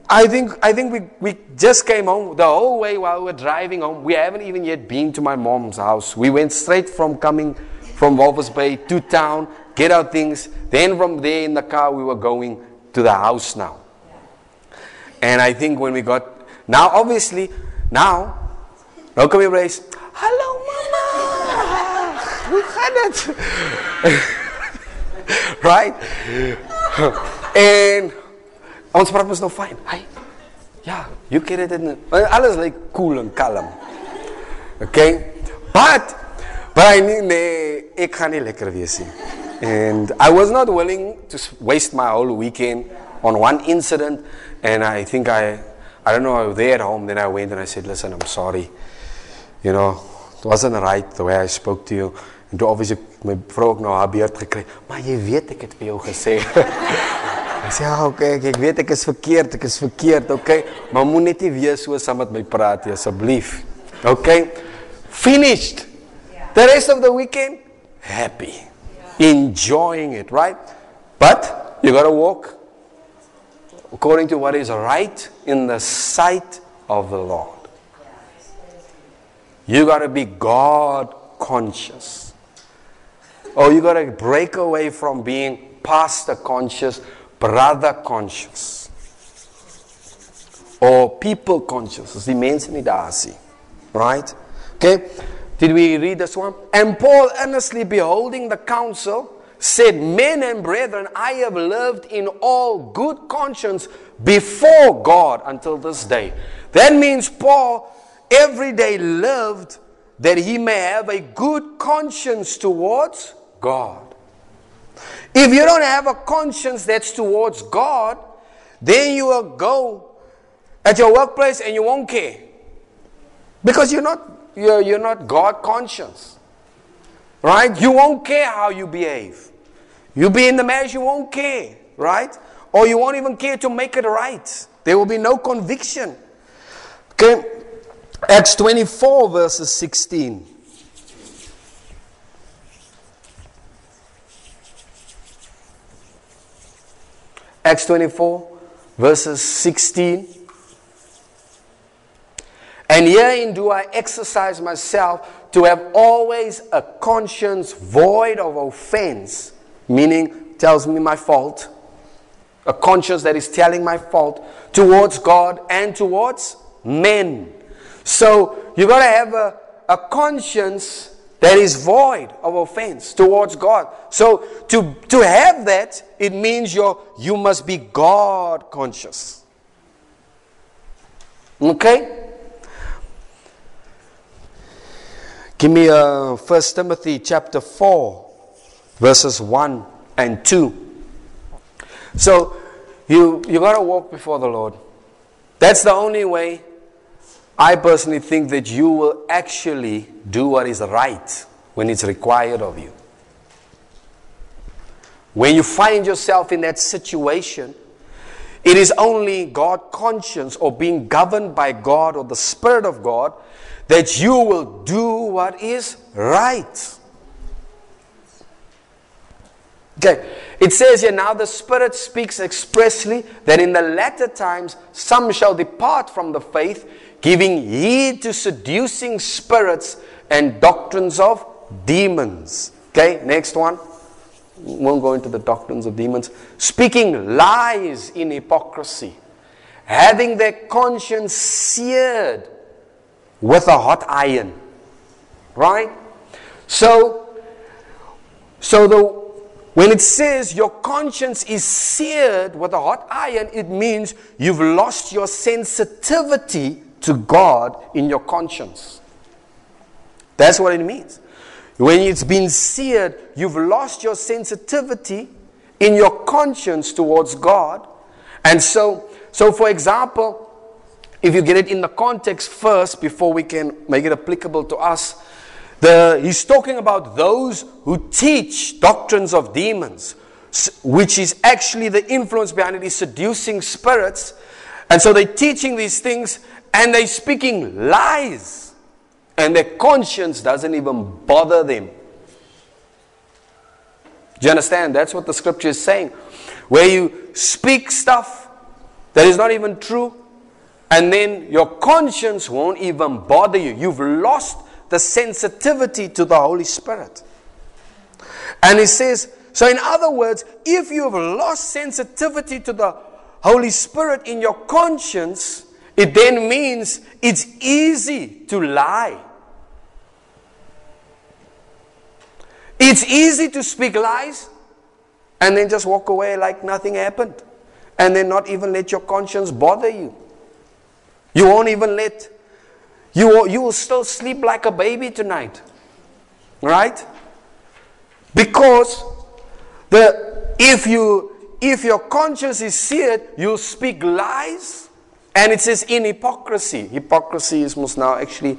I think, I think we, we just came home the whole way while we were driving home. We haven't even yet been to my mom's house. We went straight from coming from Walvis Bay to town, get our things. Then from there in the car, we were going to the house now. And I think when we got, now obviously, now, nou kom jy brace. Hallo mama. Hoe gaan dit? right? en ons praat mos nou fyn. Hy. Ja, you get it in. Alles like cool en kalm. Okay? But but I nee, nee ek gaan nie lekker wees nie. And I was not willing to waste my whole weekend on one incident and I think I I don't know, I was there at home then I went and I said, "Listen, I'm sorry. You know, it wasn't right the way I spoke to you." En toe obviously my vrou ook nou haar beurt gekry. Maar jy weet ek het vir jou gesê. *laughs* Ek sê, ja, okay, ek weet ek is verkeerd, ek is verkeerd, okay? Maar moet net weer so saam met my praat nie asseblief. Okay? Finished. The rest of the weekend happy. Enjoying it, right? But you got to walk according to what is right in the sight of the Lord. You got to be God conscious. Oh, you got to break away from being pastor conscious, brother conscious. Or people conscious. As die mense nie daar. Right? Okay? Did we read this one? And Paul earnestly beholding the council said, Men and brethren, I have lived in all good conscience before God until this day. That means Paul every day lived that he may have a good conscience towards God. If you don't have a conscience that's towards God, then you will go at your workplace and you won't care. Because you're not, you're, you're not God conscious. Right? You won't care how you behave. You'll be in the marriage, you won't care. Right? Or you won't even care to make it right. There will be no conviction. Okay? Acts 24, verses 16. Acts 24, verses 16. And herein do I exercise myself to have always a conscience void of offense, meaning tells me my fault, a conscience that is telling my fault towards God and towards men. So you got to have a, a conscience that is void of offense towards God. So to, to have that, it means you you must be God conscious. Okay? Give me uh, 1 Timothy chapter 4, verses 1 and 2. So you, you got to walk before the Lord. That's the only way I personally think that you will actually do what is right when it's required of you. When you find yourself in that situation, it is only God conscience or being governed by God or the Spirit of God that you will do what is right. Okay, it says here now the Spirit speaks expressly that in the latter times some shall depart from the faith giving heed to seducing spirits and doctrines of demons. Okay, next one. Won't go into the doctrines of demons. Speaking lies in hypocrisy, having their conscience seared with a hot iron. Right? So, so the when it says your conscience is seared with a hot iron, it means you've lost your sensitivity to God in your conscience. That's what it means. When it's been seared, you've lost your sensitivity in your conscience towards God. And so, so for example, if you get it in the context first before we can make it applicable to us, the, he's talking about those who teach doctrines of demons, which is actually the influence behind it is seducing spirits. And so they're teaching these things and they're speaking lies. And their conscience doesn't even bother them. Do you understand? That's what the scripture is saying. Where you speak stuff that is not even true, and then your conscience won't even bother you. You've lost the sensitivity to the Holy Spirit. And he says, so in other words, if you've lost sensitivity to the Holy Spirit in your conscience, it then means it's easy to lie. It's easy to speak lies and then just walk away like nothing happened. And then not even let your conscience bother you. You won't even let, you will, you will still sleep like a baby tonight. Right? Because the, if, you, if your conscience is seared, you'll speak lies. And it says in hypocrisy. Hypocrisy is most now actually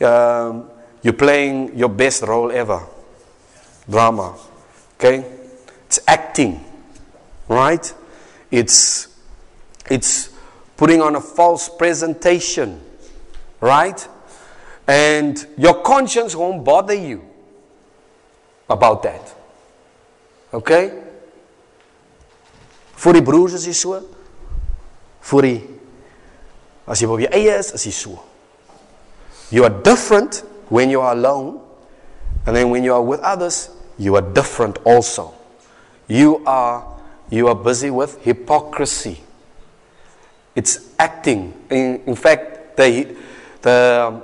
um, you're playing your best role ever. Drama. Okay? It's acting. Right? It's it's putting on a false presentation. Right? And your conscience won't bother you about that. OK? Vir die broers is so. Vir die as jy op jou eie is, is hy so. You are different when you are alone and then when you are with others, you are different also. You are you are busy with hypocrisy. It's acting. In, in fact, the the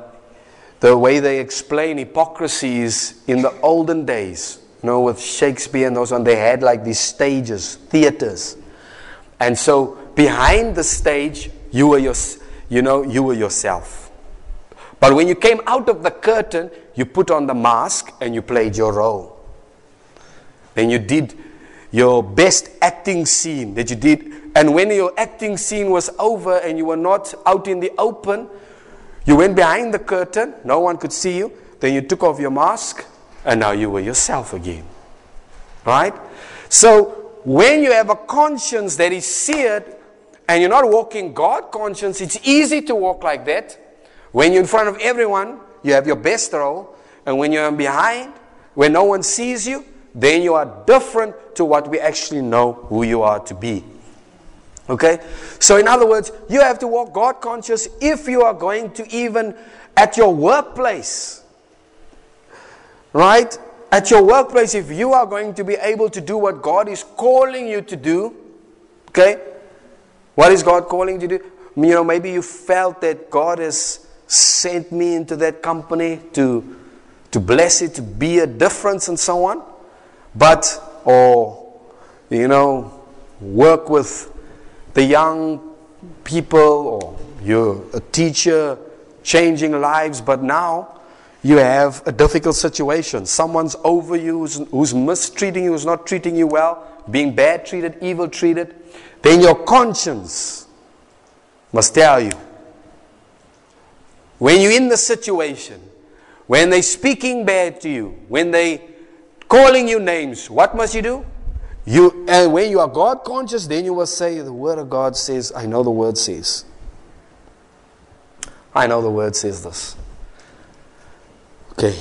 the way they explain hypocrisy is in the olden days you know, with Shakespeare and those on, they had like these stages, theaters. And so behind the stage, you were your, you know, you were yourself. But when you came out of the curtain, you put on the mask and you played your role. Then you did your best acting scene that you did. And when your acting scene was over and you were not out in the open, you went behind the curtain, no one could see you. Then you took off your mask and now you were yourself again. Right? So, when you have a conscience that is seared and you're not walking God conscience, it's easy to walk like that. When you're in front of everyone, you have your best role. And when you're behind, when no one sees you, then you are different to what we actually know who you are to be. Okay? So, in other words, you have to walk God conscious if you are going to even at your workplace Right? At your workplace, if you are going to be able to do what God is calling you to do, okay? What is God calling you to do? You know, maybe you felt that God has sent me into that company to, to bless it, to be a difference and so on. But, or, you know, work with the young people, or you're a teacher changing lives, but now you have a difficult situation. Someone's over you, who's, who's, mistreating you, who's not treating you well, being bad treated, evil treated, then your conscience must tell you. When you're in the situation, when they're speaking bad to you, when they're calling you names, what must you do? You and when you are God conscious, then you will say, The word of God says, I know the word says. I know the word says this. Okay.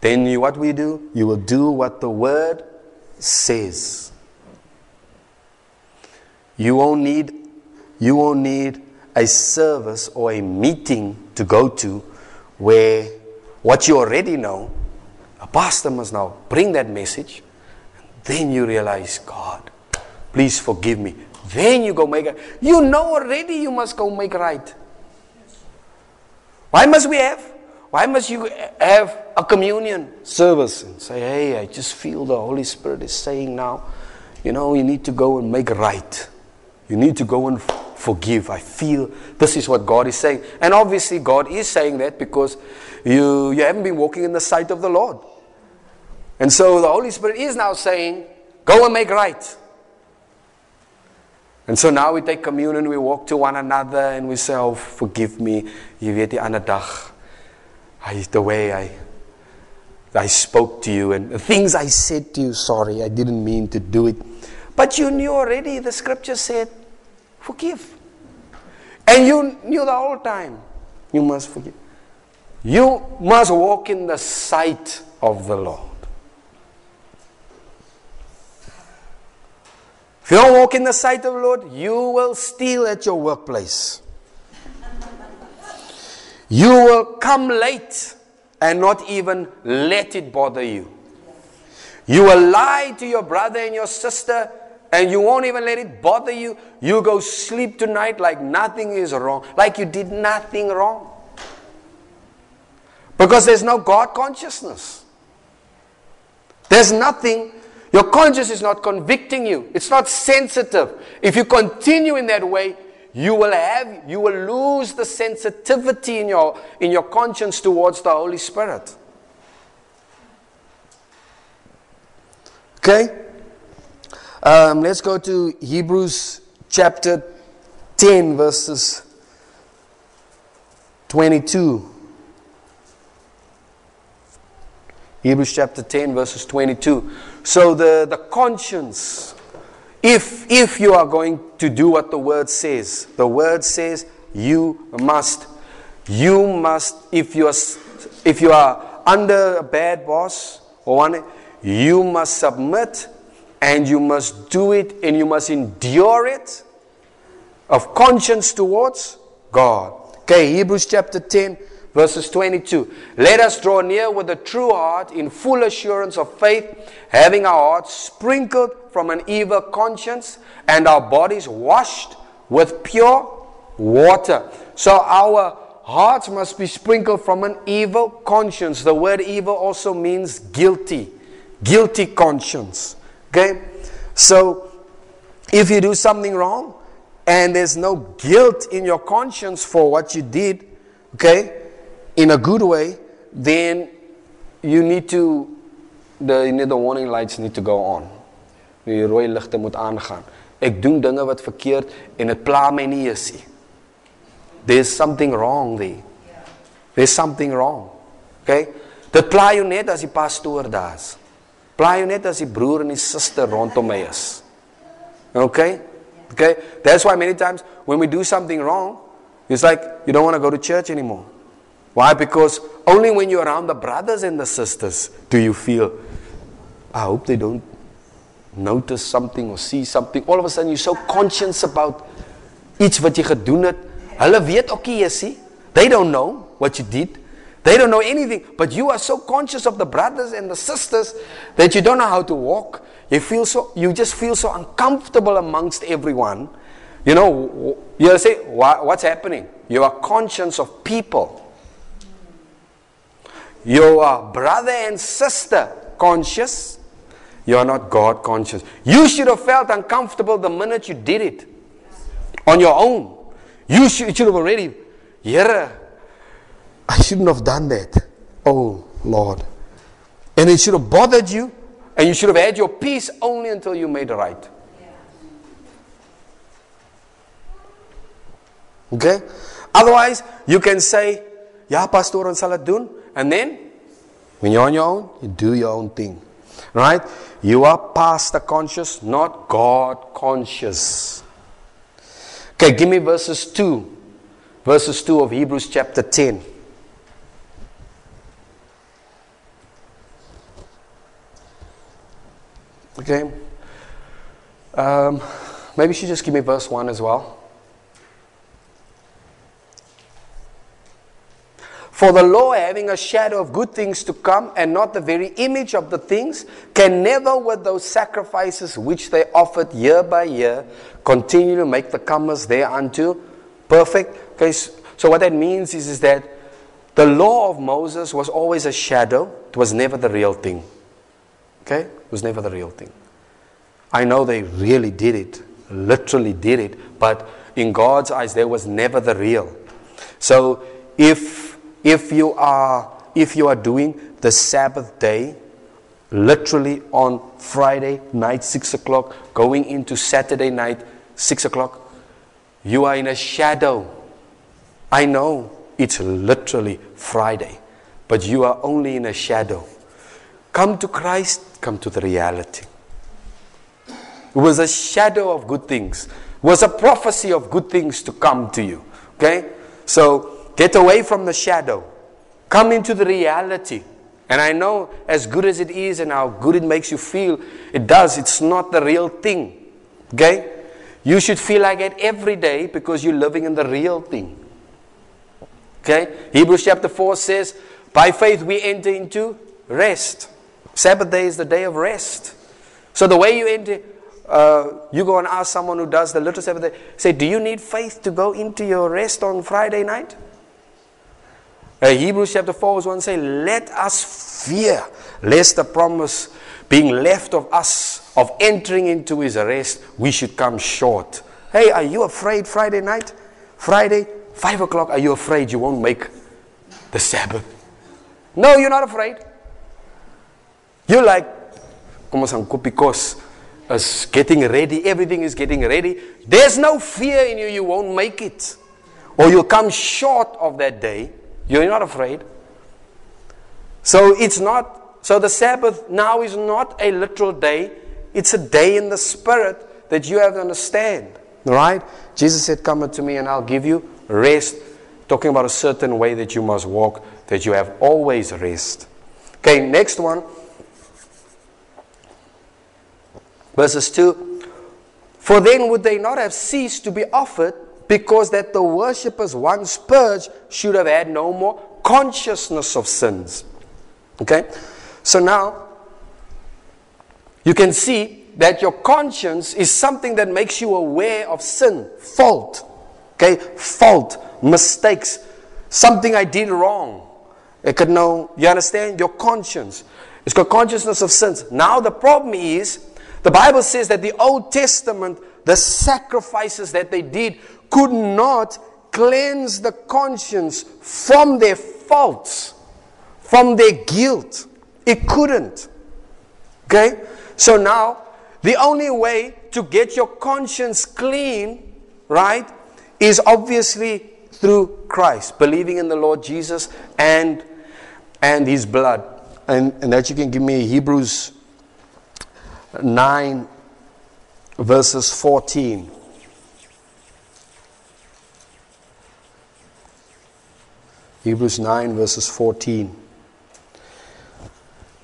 Then you, what we do? You will do what the word says. You won't need you won't need a service or a meeting to go to where what you already know, a pastor must now bring that message. Then you realize, God, please forgive me. Then you go make it. You know already you must go make right. Why must we have? Why must you have a communion service and say, hey, I just feel the Holy Spirit is saying now, you know, you need to go and make right. You need to go and forgive. I feel this is what God is saying. And obviously, God is saying that because you, you haven't been walking in the sight of the Lord. And so the Holy Spirit is now saying, go and make right. And so now we take communion, we walk to one another and we say, oh, forgive me. I, the way I, I spoke to you and the things I said to you, sorry, I didn't mean to do it. But you knew already, the scripture said, forgive. And you knew the whole time, you must forgive. You must walk in the sight of the Lord. If you don't walk in the sight of the Lord, you will steal at your workplace. You will come late and not even let it bother you. You will lie to your brother and your sister and you won't even let it bother you. You go sleep tonight like nothing is wrong, like you did nothing wrong. Because there's no God consciousness. There's nothing, your conscience is not convicting you, it's not sensitive. If you continue in that way, you will have you will lose the sensitivity in your in your conscience towards the holy spirit okay um, let's go to hebrews chapter 10 verses 22 hebrews chapter 10 verses 22 so the the conscience if, if you are going to do what the word says, the word says you must, you must, if you are, if you are under a bad boss or one, you must submit and you must do it and you must endure it of conscience towards God. Okay, Hebrews chapter 10, verses 22. Let us draw near with a true heart in full assurance of faith, having our hearts sprinkled from an evil conscience and our bodies washed with pure water. So our hearts must be sprinkled from an evil conscience. The word evil also means guilty, guilty conscience. Okay? So if you do something wrong and there's no guilt in your conscience for what you did, okay, in a good way, then you need to, the, you need the warning lights need to go on. Die rooi ligte moet aangaan. Ek doen dinge wat verkeerd en dit pla my nie eens nie. There's something wrong there. There's something wrong. Okay? Dit pla jou net as die pastoor daar is. Pla jou net as die broer en die suster rondom my is. Okay? Okay? That's why many times when we do something wrong, it's like you don't want to go to church anymore. Why? Because only when you're around the brothers and the sisters do you feel, I hope they don't notice something or see something. All of a sudden you're so conscious about iets wat jy gedoen het. Hulle weet ook nie They don't know what you did. They don't know anything, but you are so conscious of the brothers and the sisters that you don't know how to walk. You feel so you just feel so uncomfortable amongst everyone. You know, you say, what's happening? You are conscious of people you are brother and sister conscious, you are not God conscious. You should have felt uncomfortable the minute you did it on your own. You should, should have already, yeah, I shouldn't have done that. Oh, Lord. And it should have bothered you, and you should have had your peace only until you made it right. Okay? Otherwise, you can say, Ja, pastor, ons sal. And then, when you're on your own, you do your own thing. Right? You are pastor conscious, not God conscious. Okay, give me verses 2. Verses 2 of Hebrews chapter 10. Okay. Um, maybe should just give me verse 1 as well. For the law, having a shadow of good things to come and not the very image of the things, can never, with those sacrifices which they offered year by year, continue to make the comers thereunto perfect. Okay, so what that means is, is that the law of Moses was always a shadow, it was never the real thing. Okay? It was never the real thing. I know they really did it, literally did it, but in God's eyes, there was never the real. So if if you are if you are doing the Sabbath day, literally on Friday night, six o'clock, going into Saturday night, six o'clock, you are in a shadow. I know it's literally Friday, but you are only in a shadow. Come to Christ, come to the reality. It was a shadow of good things. It was a prophecy of good things to come to you. Okay? So Get away from the shadow. Come into the reality. And I know as good as it is and how good it makes you feel, it does. It's not the real thing. Okay? You should feel like it every day because you're living in the real thing. Okay? Hebrews chapter 4 says, By faith we enter into rest. Sabbath day is the day of rest. So the way you enter, uh, you go and ask someone who does the little Sabbath day, say, Do you need faith to go into your rest on Friday night? Uh, Hebrews chapter 4 verse one say, Let us fear, lest the promise being left of us of entering into his rest, we should come short. Hey, are you afraid Friday night? Friday, 5 o'clock, are you afraid you won't make the Sabbath? No, you're not afraid. You're like, ons aan because is getting ready, everything is getting ready. There's no fear in you, you won't make it. Or you'll come short of that day. You're not afraid. So it's not, so the Sabbath now is not a literal day, it's a day in the spirit that you have to understand. Right? Jesus said, Come unto me and I'll give you rest. Talking about a certain way that you must walk, that you have always rest. Okay, next one. Verses 2 For then would they not have ceased to be offered, because that the worshippers once purged should have had no more consciousness of sins. Okay? So now, you can see that your conscience is something that makes you aware of sin, fault. Okay? Fault, mistakes, something I did wrong. It could know, you understand? Your conscience. It's got consciousness of sins. Now the problem is the Bible says that the Old Testament, the sacrifices that they did, could not cleanse the conscience from their faults, from their guilt. It couldn't. Okay? So now, the only way to get your conscience clean, right, is obviously through Christ, believing in the Lord Jesus and and his blood. And, and that you can give me Hebrews 9, verses 14. Hebrews 9, verses 14.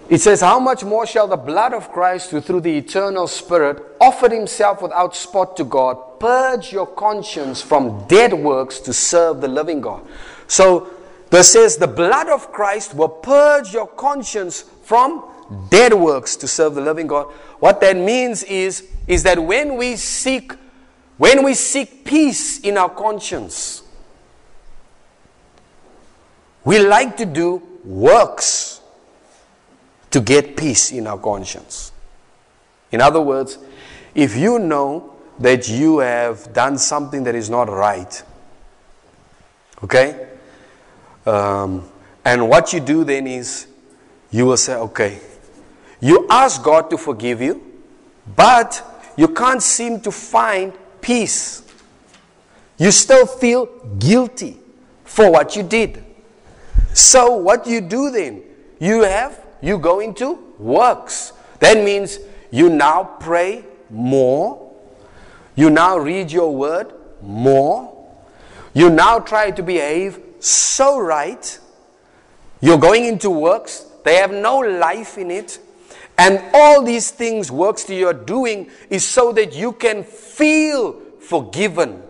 It says, How much more shall the blood of Christ, who through the eternal Spirit offered himself without spot to God, purge your conscience from dead works to serve the living God? So, this says, The blood of Christ will purge your conscience from dead works to serve the living God. What that means is, is that when we seek, when we seek peace in our conscience, we like to do works to get peace in our conscience. In other words, if you know that you have done something that is not right, okay? Um, and what you do then is you will say, okay, you ask God to forgive you, but you can't seem to find peace. You still feel guilty for what you did. So, what you do then? You have, you go into works. That means you now pray more. You now read your word more. You now try to behave so right. You're going into works. They have no life in it. And all these things, works that you're doing, is so that you can feel forgiven.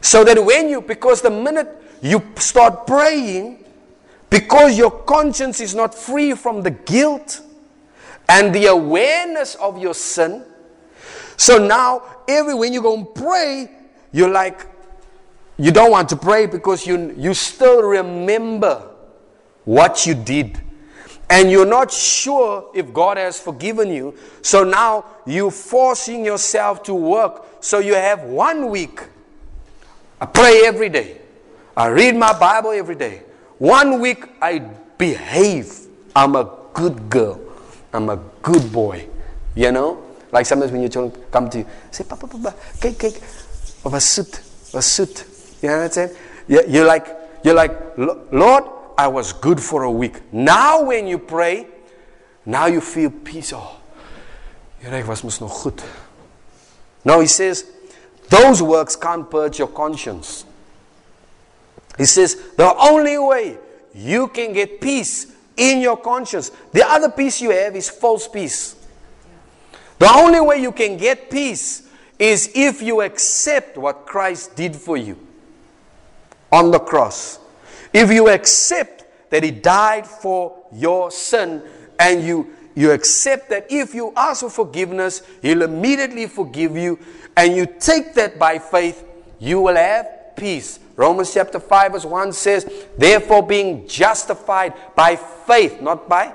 So that when you, because the minute you start praying, because your conscience is not free from the guilt and the awareness of your sin, so now every when you go and pray, you're like, you don't want to pray because you, you still remember what you did and you're not sure if God has forgiven you. So now you're forcing yourself to work. So you have one week. I pray every day. I read my Bible every day. One week I behave. I'm a good girl. I'm a good boy. You know? Like sometimes when your children come to you, say, Papa, Papa, cake, cake. Of a suit. A suit. You know what I'm saying? You're like, you're like, Lord, I was good for a week. Now when you pray, now you feel peace. Oh, Here ek was mos nog goed. Now he says, those works can't purge your conscience. He says, the only way you can get peace in your conscience, the other peace you have is false peace. The only way you can get peace is if you accept what Christ did for you on the cross. If you accept that He died for your sin and you, you accept that if you ask for forgiveness, He'll immediately forgive you, and you take that by faith, you will have peace. Romans chapter 5, verse 1 says, Therefore, being justified by faith, not by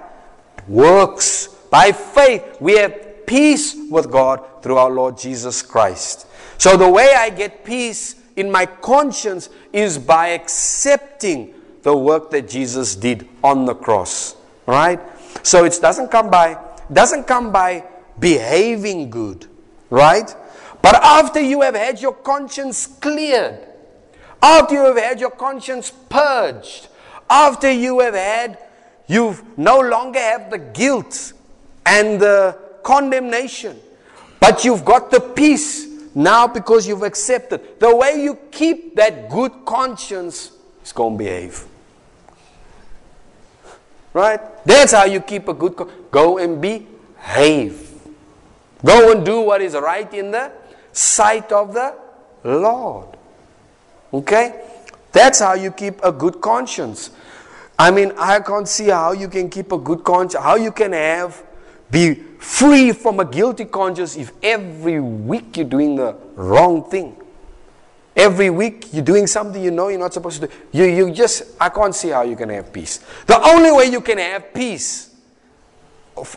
works, by faith, we have peace with God through our Lord Jesus Christ. So, the way I get peace in my conscience is by accepting the work that Jesus did on the cross. Right? So it doesn't come by doesn't come by behaving good, right? But after you have had your conscience cleared, after you have had your conscience purged, after you have had you no longer have the guilt and the condemnation, but you've got the peace now because you've accepted. The way you keep that good conscience is going to behave. Right? That's how you keep a good go and behave. Go and do what is right in the sight of the Lord. Okay? That's how you keep a good conscience. I mean, I can't see how you can keep a good conscience, how you can have be free from a guilty conscience if every week you're doing the wrong thing. Every week you're doing something you know you're not supposed to do. You, you just, I can't see how you can have peace. The only way you can have peace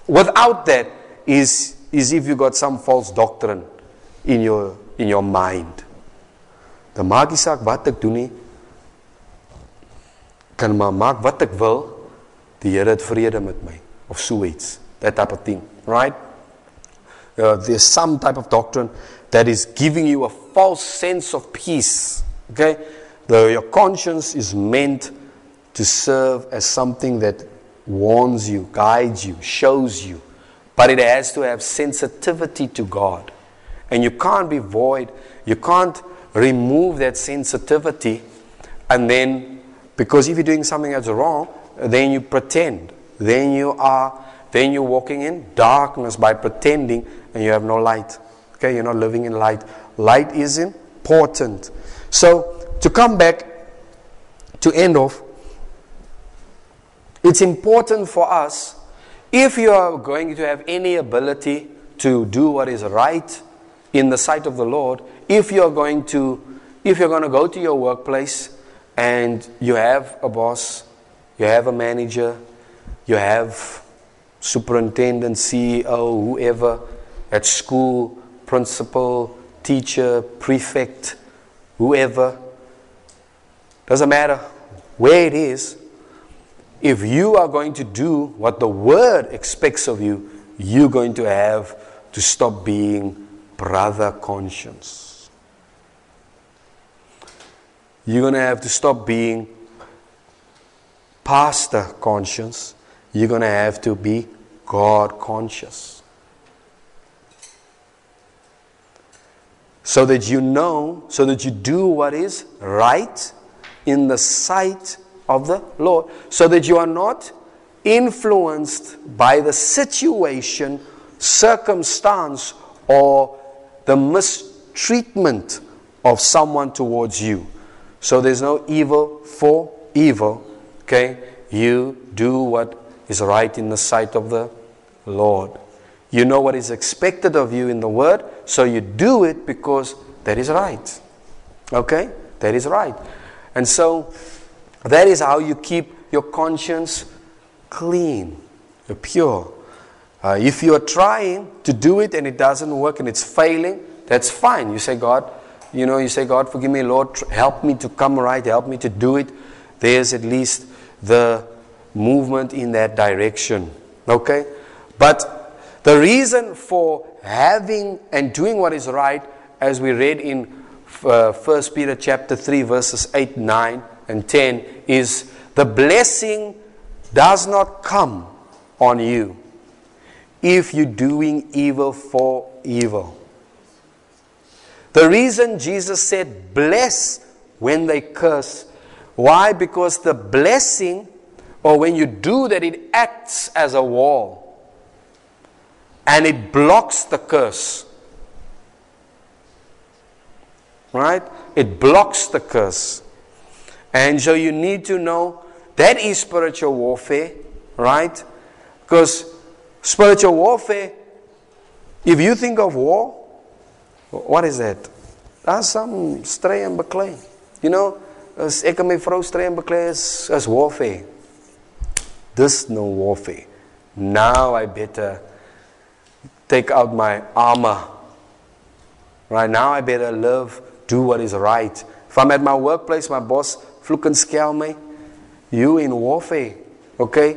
without that is, is if you got some false doctrine in your, in your mind. Dan maak nie saak wat ek doen. Kan maar maak wat ek wil. Die Here het vrede met my of so iets that type of thing, right? Uh, there's some type of doctrine that is giving you a false sense of peace. Okay? The, your conscience is meant to serve as something that warns you, guides you, shows you. But it has to have sensitivity to God. And you can't be void, you can't remove that sensitivity and then, because if you're doing something that's wrong, then you pretend. Then you are then you're walking in darkness by pretending and you have no light. Okay, you're not living in light. Light is important. So, to come back, to end off, it's important for us, if you are going to have any ability to do what is right in the sight of the Lord, if you're going to, if you're going to go to your workplace and you have a boss, you have a manager, you have superintendent, CEO, whoever at school, principal, teacher, prefect, whoever. Doesn't matter where it is. If you are going to do what the Word expects of you, you're going to have to stop being brother conscience. You're going to have to stop being pastor conscience you're going to have to be God conscious. So that you know, so that you do what is right in the sight of the Lord. So that you are not influenced by the situation, circumstance, or the mistreatment of someone towards you. So there's no evil for evil. Okay? You do what is right in the sight of the Lord. You know what is expected of you in the Word, so you do it because that is right. Okay? That is right. And so that is how you keep your conscience clean, pure. Uh, if you are trying to do it and it doesn't work and it's failing, that's fine. You say, God, you know, you say, God, forgive me, Lord, help me to come right, help me to do it. There's at least the movement in that direction. Okay? But the reason for having and doing what is right, as we read in uh, 1 Peter chapter 3, verses 8, 9, and 10, is the blessing does not come on you if you're doing evil for evil. The reason Jesus said, bless when they curse. Why? Because the blessing or when you do that, it acts as a wall and it blocks the curse. right? It blocks the curse. And so you need to know that is spiritual warfare, right? Because spiritual warfare, if you think of war, what is that? That's some stray and beklei. You know, as ek en my vrou stray en warfare. This no warfare. Now I better take out my armor. Right now I better live, do what is right. If I'm at my workplace, my boss vloek and scale me, you in warfare. Okay?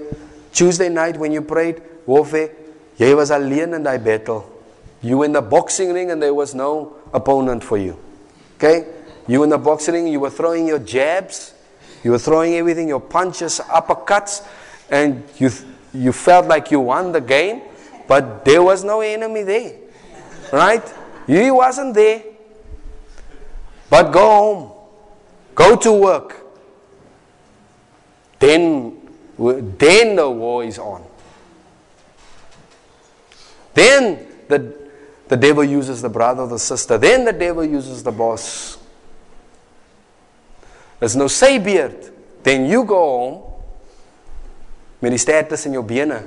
Tuesday night when you prayed, warfare, jy was alleen in daai battle. You in the boxing ring and there was no opponent for you. Okay? You in the boxing ring, you were throwing your jabs, you were throwing everything, your punches, uppercuts, and you, you felt like you won the game, but there was no enemy there. Right? He wasn't there. But go home. Go to work. Then, then the war is on. Then the, the devil uses the brother or the sister. Then the devil uses the boss. There's no say beard. Then you go home met die ster tussen jou bene.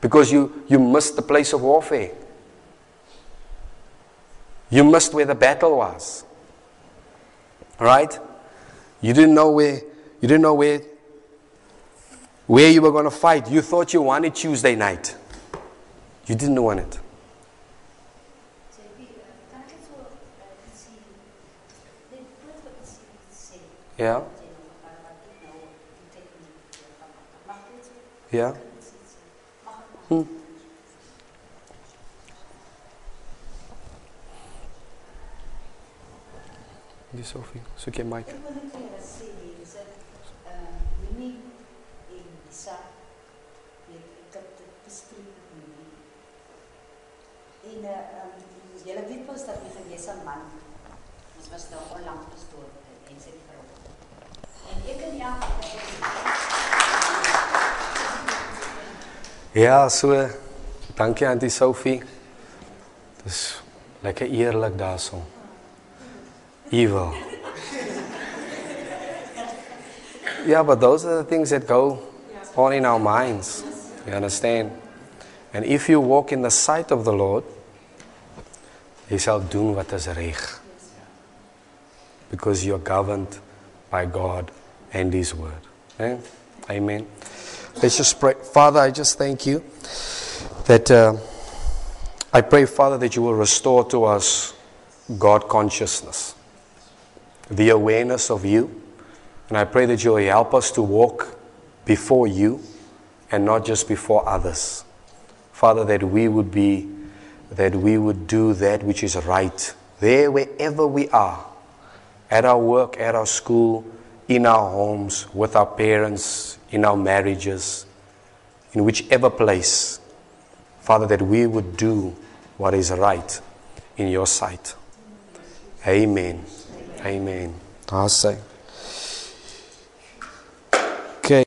Because you, you missed the place of warfare. You missed where the battle was. Right? You didn't know where you didn't know where where you were going to fight. You thought you won it Tuesday night. You didn't want it. Yeah. Yeah. Hmm. Die Sophie, soek jy mic? Ek wil net vir julle sê dis dat uh Minnie en Lisa weet ek het dit bespreek met Minnie. En uh um, julle weet mos dat my gewees man. Ons was nou onlangs gestorwe en sy vrou. En ek en ja Ja, so dankie Auntie Sophie. Dis lekker eerlik daarson. Evil. Yeah, but those are the things that go on in our minds. You understand? And if you walk in the sight of the Lord, jy shall do wat is reg. Because you're governed by God and his word. Okay? Amen. Let's just pray. Father, I just thank you that uh, I pray, Father, that you will restore to us God consciousness, the awareness of you. And I pray that you will help us to walk before you and not just before others. Father, that we would be, that we would do that which is right there, wherever we are, at our work, at our school, in our homes, with our parents, in our marriages, in whichever place. Father, that we would do what is right in your sight. Amen. Amen. I say.